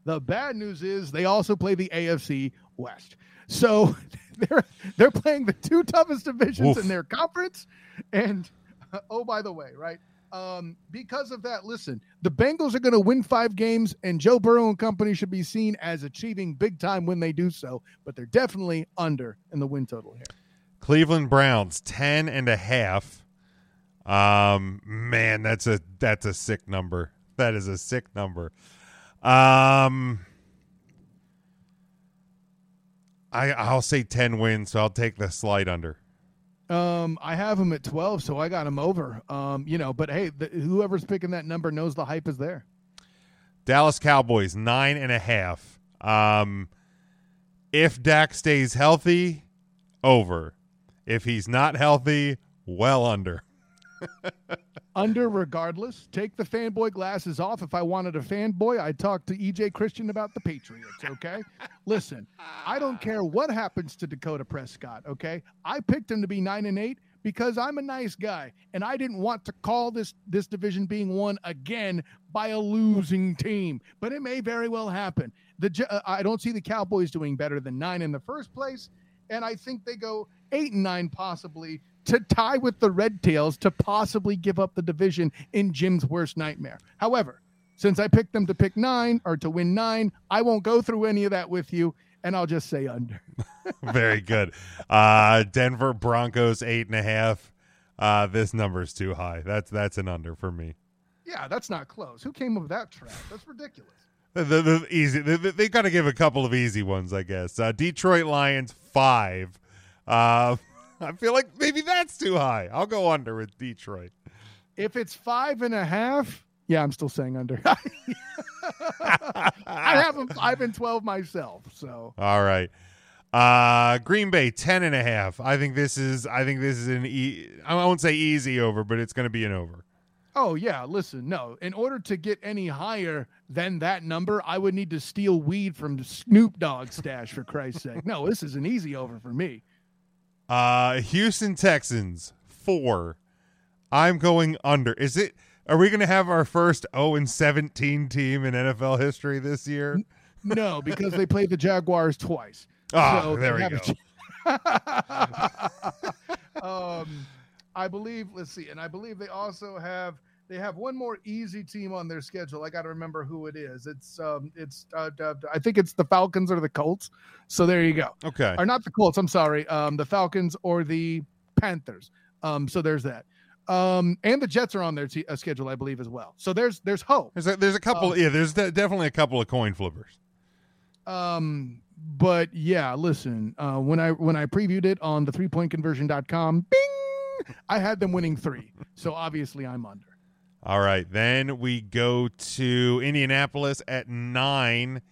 The bad news is they also play the AFC West. So *laughs* *laughs* they're they're playing the two toughest divisions Oof. in their conference. And *laughs* oh, by the way, right? Um, because of that, listen, the Bengals are going to win five games, and Joe Burrow and company should be seen as achieving big time when they do so. But they're definitely under in the win total here. Cleveland Browns ten and a half. Um, man, that's a that's a sick number. That is a sick number. Um, I I'll say ten wins, so I'll take the slight under. Um, I have him at twelve, so I got him over. Um, you know, but hey, the, whoever's picking that number knows the hype is there. Dallas Cowboys nine and a half. Um, if Dak stays healthy, over. If he's not healthy, well under. *laughs* Under, regardless. Take the fanboy glasses off. If I wanted a fanboy, I'd talk to EJ Christian about the Patriots. Okay, listen, I don't care what happens to Dakota Prescott. Okay, I picked him to be nine and eight because I'm a nice guy, and I didn't want to call this this division being won again by a losing team. But it may very well happen. The uh, I don't see the Cowboys doing better than nine in the first place, and I think they go eight and nine possibly to tie with the Red Tails to possibly give up the division in Jim's worst nightmare. However, since I picked them to pick nine or to win nine, I won't go through any of that with you, and I'll just say under. *laughs* Very good. Uh, Denver Broncos eight and a half. Uh, this number's too high. That's that's an under for me. Yeah, that's not close. Who came up with that trap? That's ridiculous. The, the, the easy. They, they got to give a couple of easy ones, I guess. Uh, Detroit Lions five. Uh, I feel like maybe that's too high. I'll go under with Detroit. If it's five and a half, yeah, I'm still saying under. *laughs* I have them five and twelve myself. So All right. Uh, Green Bay ten and a half. I think this is. I think this is an. E- I won't say easy over, but it's going to be an over. Oh yeah, listen, no. In order to get any higher than that number, I would need to steal weed from Snoop Dogg's stash for Christ's sake. No, this is an easy over for me. Uh, Houston Texans four. I'm going under. Is it? Are we going to have our first 0 and 17 team in NFL history this year? No, because they played the Jaguars twice. Ah, So there we go. *laughs* um, I believe. Let's see, and I believe they also have they have one more easy team on their schedule. I got to remember who it is. It's um, it's uh, I think it's the Falcons or the Colts. So there you go. Okay. Or not the Colts. I'm sorry. Um, the Falcons or the Panthers. Um, so there's that. Um, and the Jets are on their t- uh, schedule, I believe, as well. So there's there's hope. There's a, there's a couple. Um, yeah, there's de- definitely a couple of coin flippers. Um, but yeah, listen, uh, when I when I previewed it on the three point conversion.com, bing, I had them winning three. So obviously I'm under. All right, then we go to Indianapolis at nine.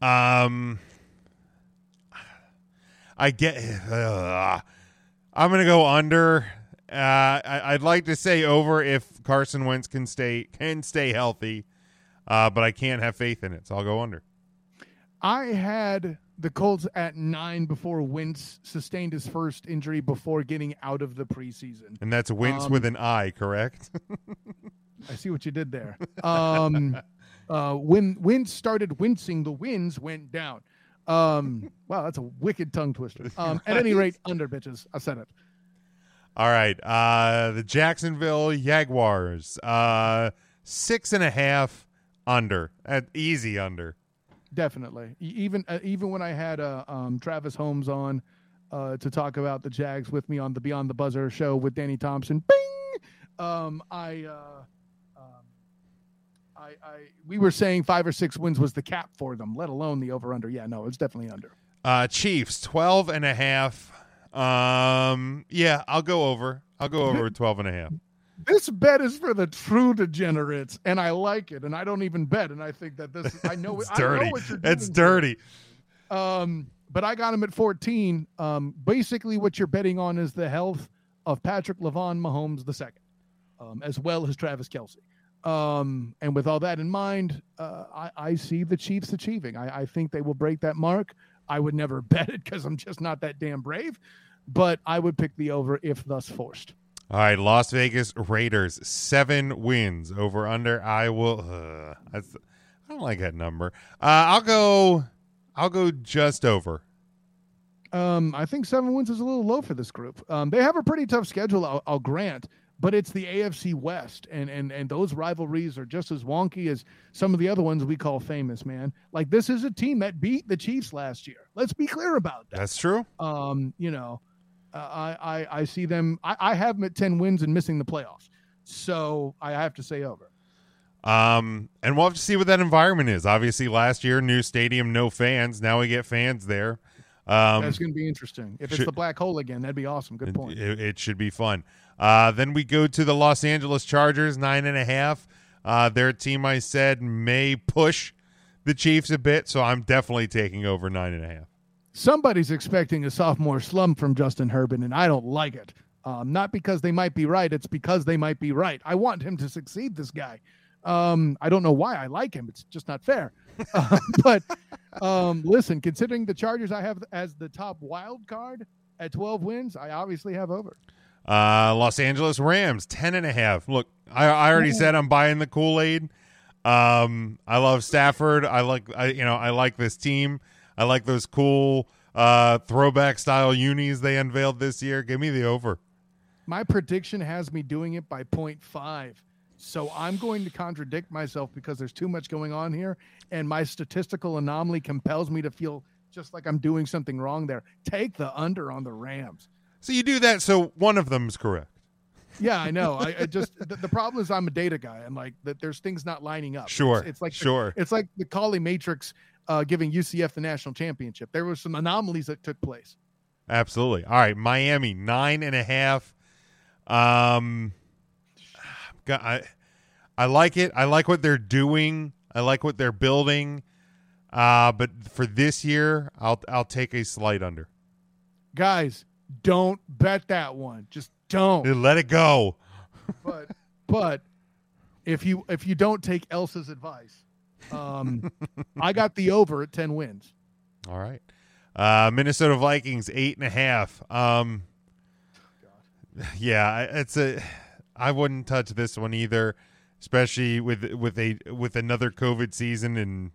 Um, I get. Uh, *sighs* I'm gonna go under. Uh, I, I'd like to say over if Carson Wentz can stay can stay healthy, uh, but I can't have faith in it, so I'll go under. I had the Colts at nine before Wentz sustained his first injury before getting out of the preseason. And that's Wentz Um, with an I, correct? I see what you did there. Um, *laughs* uh, when Wentz started wincing, the winds went down. Um, wow, that's a wicked tongue twister. *laughs* Um, at any rate, under bitches. I said it. All right. Uh, the Jacksonville Jaguars, uh, six and a half under, at easy under. Definitely. Even uh, even when I had uh, um, Travis Holmes on uh, to talk about the Jags with me on the Beyond the Buzzer show with Danny Thompson, bing, um, I, uh, um, I, I, we were saying five or six wins was the cap for them, let alone the over under. Yeah, no, it's definitely under. Uh, Chiefs, 12 and a half. Um, yeah, I'll go over. I'll go over with 12 and a half. This bet is for the true degenerates, and I like it. And I don't even bet, and I think that this. I know *laughs* It's I know dirty. what you're It's doing here. dirty. Um, but I got him at 14. Um, basically, what you're betting on is the health of Patrick Lavon Mahomes the second, um, as well as Travis Kelce. Um, and with all that in mind, uh, I, I see the Chiefs achieving. I, I think they will break that mark. I would never *laughs* bet it because I'm just not that damn brave, but I would pick the over if thus forced. All right, Las Vegas Raiders, seven wins over under. I will. Uh, that's, I don't like that number. Uh, I'll go. I'll go just over. Um, I think seven wins is a little low for this group. Um, they have a pretty tough schedule, I'll, I'll grant, but it's the AFC West, and and and those rivalries are just as wonky as some of the other ones we call famous. Man, like this is a team that beat the Chiefs last year. Let's be clear about that. That's true. Um, you know, uh, I, I I see them. I, I have them at ten wins and missing the playoffs, so I have to say over. Um, and we'll have to see what that environment is. Obviously, last year, new stadium, no fans. Now we get fans there. Um, That's going to be interesting. If it's should- the black hole again, that'd be awesome. Good point. It, it should be fun. Uh, then we go to the Los Angeles Chargers, nine and a half. Uh, their team, I said, may push the Chiefs a bit, so I'm definitely taking over nine and a half. Somebody's expecting a sophomore slump from Justin Herbert, and I don't like it. Um, not because they might be right; it's because they might be right. I want him to succeed. This guy. Um, I don't know why I like him. It's just not fair. *laughs* Uh, but um, listen, considering the Chargers I have as the top wild card at 12 wins, I obviously have over. Uh, Los Angeles Rams, ten and a half. Look, I, I already said I'm buying the Kool Aid. Um, I love Stafford. I like, I, you know, I like this team. I like those cool uh, throwback style unis they unveiled this year. Give me the over. My prediction has me doing it by 0.5. So I'm going to contradict myself because there's too much going on here, and my statistical anomaly compels me to feel just like I'm doing something wrong there. Take the under on the Rams. So you do that, so one of them's correct. Yeah, I know. I, I *laughs* just the, the, problem is I'm a data guy, and like that, there's things not lining up. Sure, it's, it's like sure. The, it's like the Colley Matrix uh, giving UCF the national championship. There were some anomalies that took place. Absolutely. All right, Miami nine and a half. Um, I I like it. I like what they're doing. I like what they're building. Uh, but for this year, I'll I'll take a slight under. Guys, don't bet that one. Just don't. Let it go. but but if you if you don't take Elsa's advice, um, I got the over at ten wins. All right. Uh, Minnesota Vikings eight and a half. Um, yeah, it's a. I wouldn't touch this one either, especially with with a with another COVID season and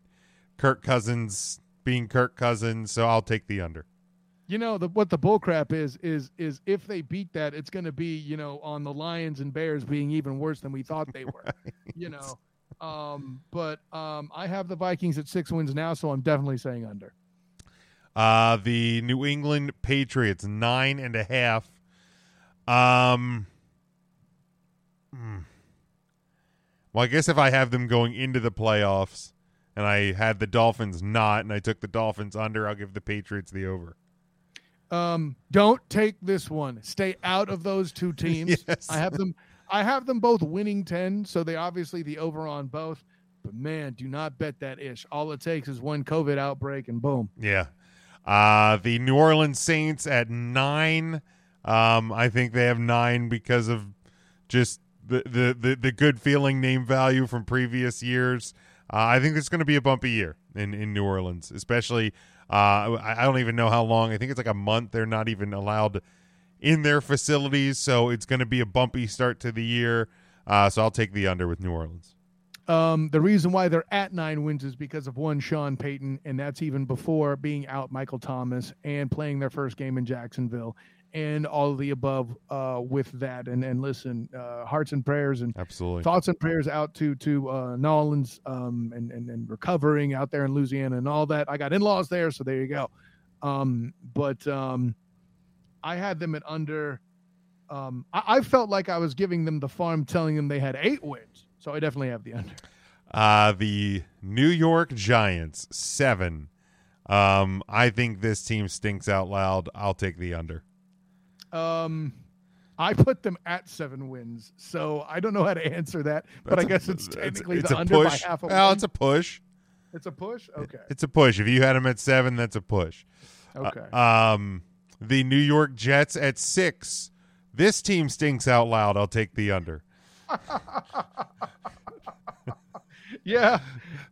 Kirk Cousins being Kirk Cousins. So I'll take the under. You know the, what the bullcrap is is is if they beat that, it's going to be you know on the Lions and Bears being even worse than we thought they were. *laughs* right. You know, um, but um, I have the Vikings at six wins now, so I'm definitely saying under. Uh, the New England Patriots nine and a half. Um. Hmm. Well, I guess if I have them going into the playoffs, and I had the Dolphins not, and I took the Dolphins under, I'll give the Patriots the over. Um, don't take this one. Stay out of those two *laughs* teams. yes. I have them. I have them both winning ten, so they obviously the over on both. But man, do not bet that ish. All it takes is one COVID outbreak, and boom. Yeah. Uh, the New Orleans Saints at nine. Um, I think they have nine because of just the the the, the good feeling name value from previous years. Uh, I think it's going to be a bumpy year in in New Orleans, especially uh, I don't even know how long. I think it's like a month. They're not even allowed in their facilities, so it's going to be a bumpy start to the year. Uh, so I'll take the under with New Orleans. Um, the reason why they're at nine wins is because of one Sean Payton, and that's even before being out Michael Thomas and playing their first game in Jacksonville and all of the above uh, with that. And and listen, uh, hearts and prayers and absolutely thoughts and prayers out to to uh, Nolans um, and, and and recovering out there in Louisiana and all that. I got in laws there, so there you go. Um, but um, I had them at under. Um, I, I felt like I was giving them the farm, telling them they had eight wins. So I definitely have the under. Uh, the New York Giants seven. Um, I think this team stinks out loud. I'll take the under. Um, I put them at seven wins, so I don't know how to answer that. But That's I guess it's technically it's, it's the under push. by half a well, win. it's a push. It's a push. Okay, it's a push. If you had them at seven, that's a push. Okay. Uh, um, the New York Jets at six. This team stinks out loud. I'll take the under. *laughs* yeah,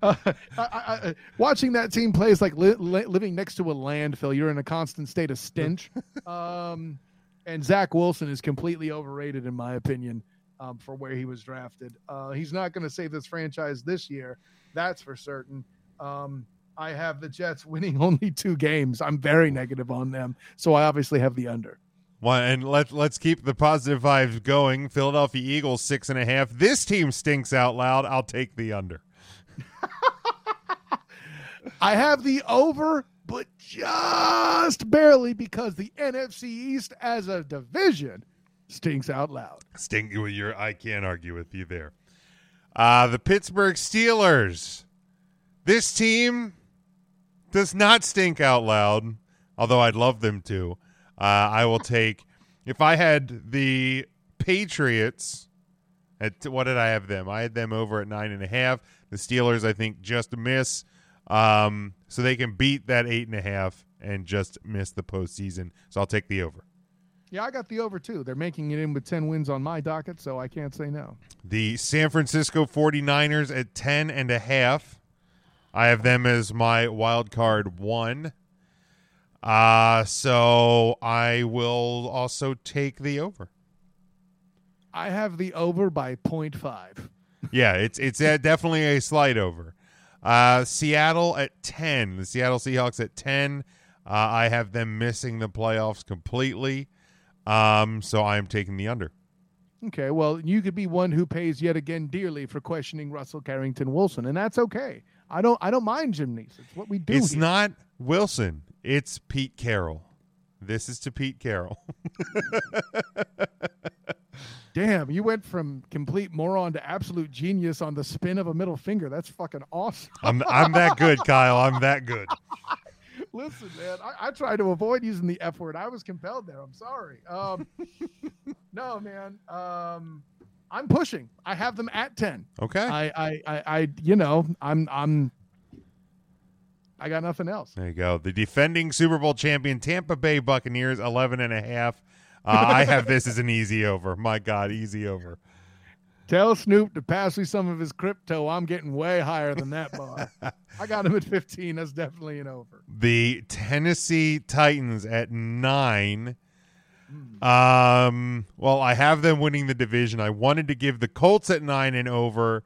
uh, I, I, watching that team play is like li- li- living next to a landfill. You're in a constant state of stench. *laughs* um, and Zach Wilson is completely overrated, in my opinion, um, for where he was drafted. Uh, he's not going to save this franchise this year, that's for certain. Um, I have the Jets winning *laughs* only two games. I'm very negative on them, so I obviously have the under. Well, and let let's keep the positive vibes going. Philadelphia Eagles six and a half. This team stinks out loud. I'll take the under. *laughs* I have the over but just barely because the NFC East as a division stinks out loud. Stink you're I can't argue with you there. Uh the Pittsburgh Steelers. This team does not stink out loud, although I'd love them to. Uh, I will take if I had the Patriots at what did I have them? I had them over at nine and a half. The Steelers, I think, just miss. Um, so they can beat that eight and a half and just miss the postseason. So I'll take the over. Yeah, I got the over too. They're making it in with 10 wins on my docket, so I can't say no. The San Francisco 49ers at 10 and a half. I have them as my wild card one. Uh so I will also take the over. I have the over by 0.5. yeah, it's it's definitely a slight over. Uh, Seattle at 10. The Seattle Seahawks at 10. Uh, I have them missing the playoffs completely. Um, so I am taking the under. Okay, well, you could be one who pays yet again dearly for questioning Russell Carrington Wilson, and that's okay. I don't I don't mind Jim Neese. It's what we do. It's here. not Wilson. It's Pete Carroll. This is to Pete Carroll. *laughs* Damn, you went from complete moron to absolute genius on the spin of a middle finger. That's fucking awesome. I'm I'm that good, *laughs* Kyle. I'm that good. Listen, man, I, I try to avoid using the F word. I was compelled there. I'm sorry. Um, *laughs* no, man. Um, I'm pushing. I have them at ten. Okay. I, I, I, I, you know, I'm, I'm. I got nothing else. There you go. The defending Super Bowl champion Tampa Bay Buccaneers 11 and a half. Uh, I have this as an easy over. My God, easy over. Tell Snoop to pass me some of his crypto. I'm getting way higher than that bar. I got him at 15. That's definitely an over. The Tennessee Titans at nine. Um, well, I have them winning the division. I wanted to give the Colts at nine and over.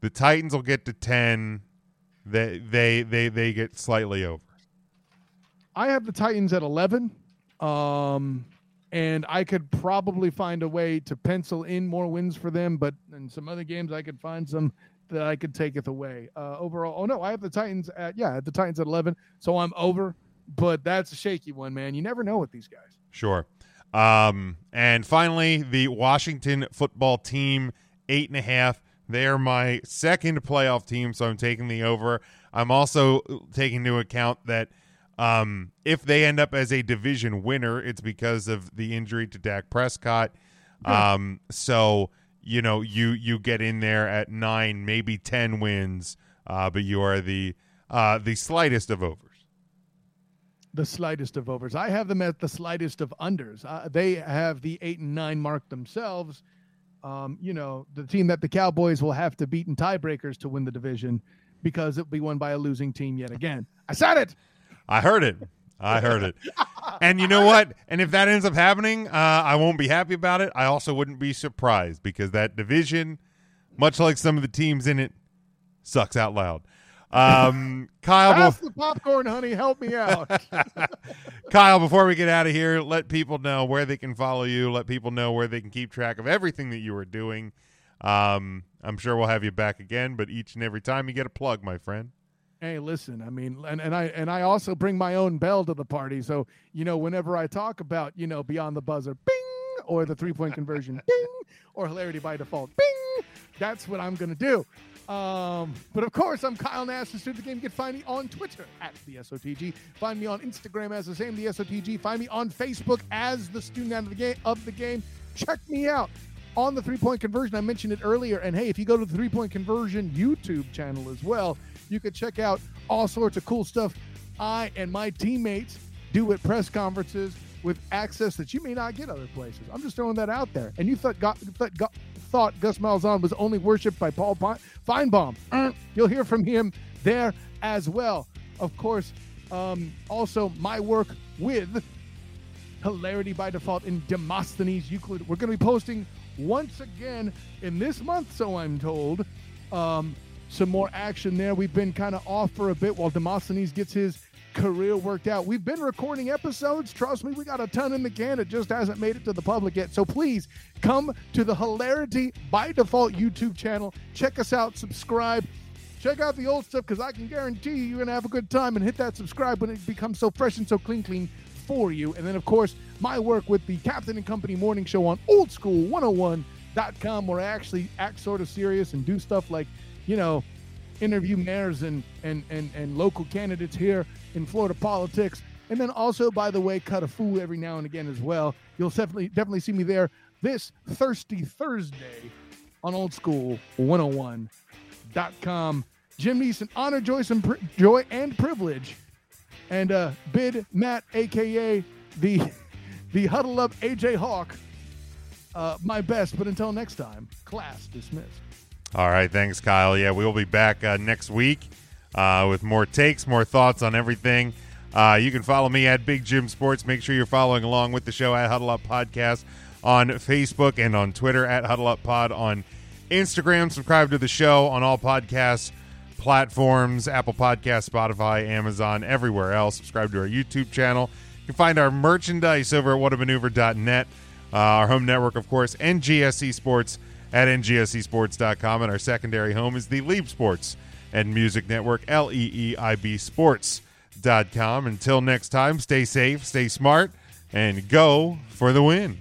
The Titans will get to ten. They they they they get slightly over. I have the Titans at 11. Um, and I could probably find a way to pencil in more wins for them, but in some other games I could find some that I could take it away. Uh, overall, oh no, I have the Titans at yeah, the Titans at 11, so I'm over. But that's a shaky one, man. You never know with these guys. Sure. Um, and finally, the Washington football team, eight and a half. They're my second playoff team, so I'm taking the over. I'm also taking into account that um, if they end up as a division winner, it's because of the injury to Dak Prescott. Um, so you know you you get in there at nine, maybe ten wins, uh, but you are the uh, the slightest of overs. The slightest of overs. I have them at the slightest of unders. Uh, they have the eight and nine mark themselves. Um, you know, the team that the Cowboys will have to beat in tiebreakers to win the division because it'll be won by a losing team yet again. I said it. I heard it. I heard it. and you know what? And if that ends up happening, uh, I won't be happy about it. I also wouldn't be surprised because that division, much like some of the teams in it, sucks out loud. Um, Kyle, Pass the popcorn, honey. Help me out. *laughs* Kyle, before we get out of here, let people know where they can follow you. Let people know where they can keep track of everything that you are doing. Um, I'm sure we'll have you back again, but each and every time you get a plug, my friend. Hey, listen, I mean, and, and I and I also bring my own bell to the party. So, you know, whenever I talk about, you know, beyond the buzzer, bing, or the three point conversion, *laughs* bing, or hilarity by default, bing, that's what I'm gonna do. Um, but of course, I'm Kyle Nash, the student of the game. You can find me on Twitter at the SOTG. Find me on Instagram as the same, the SOTG. Find me on Facebook as the student of the game. Of the game. Check me out on the three point conversion. I mentioned it earlier. And hey, if you go to the three point conversion YouTube channel as well, you can check out all sorts of cool stuff I and my teammates do at press conferences with access that you may not get other places. I'm just throwing that out there. And you thought got, thought, got, thought Gus Malzahn was only worshipped by Paul Finebaum. Uh, you'll hear from him there as well. Of course, um, also my work with Hilarity by Default in Demosthenes Euclid. We're going to be posting once again in this month, so I'm told. Um, some more action there. We've been kind of off for a bit while Demosthenes gets his career worked out. We've been recording episodes. Trust me, we got a ton in the can. It just hasn't made it to the public yet. So please come to the Hilarity by Default YouTube channel. Check us out, subscribe. Check out the old stuff because I can guarantee you you're going to have a good time and hit that subscribe when it becomes so fresh and so clean, clean for you. And then, of course, my work with the Captain and Company Morning Show on oldschool101.com where I actually act sort of serious and do stuff like, you know, interview mayors and, and, and, and local candidates here in Florida politics. And then also, by the way, cut a fool every now and again as well. You'll definitely definitely see me there this Thirsty Thursday on Old School 101.com. Jim Neeson, honor, joy, and, joy and privilege. And uh, bid Matt, aka the *laughs* the huddle up AJ Hawk, uh, my best. But until next time, class dismissed. All right, thanks, Kyle. Yeah, we will be back uh, next week uh, with more takes, more thoughts on everything. Uh, you can follow me at Big Jim Sports. Make sure you're following along with the show at Huddle Up Podcast on Facebook and on Twitter at Huddle Up Pod on Instagram. Subscribe to the show on all podcast platforms Apple Podcast, Spotify, Amazon, everywhere else. Subscribe to our YouTube channel. You can find our merchandise over at whatamaneuver.net. Uh, our home network, of course, NGSC Sports at ngscsports.com. And our secondary home is the Leap Sports and Music Network, L E E I B Sports.com. Until next time, stay safe, stay smart, and go for the win.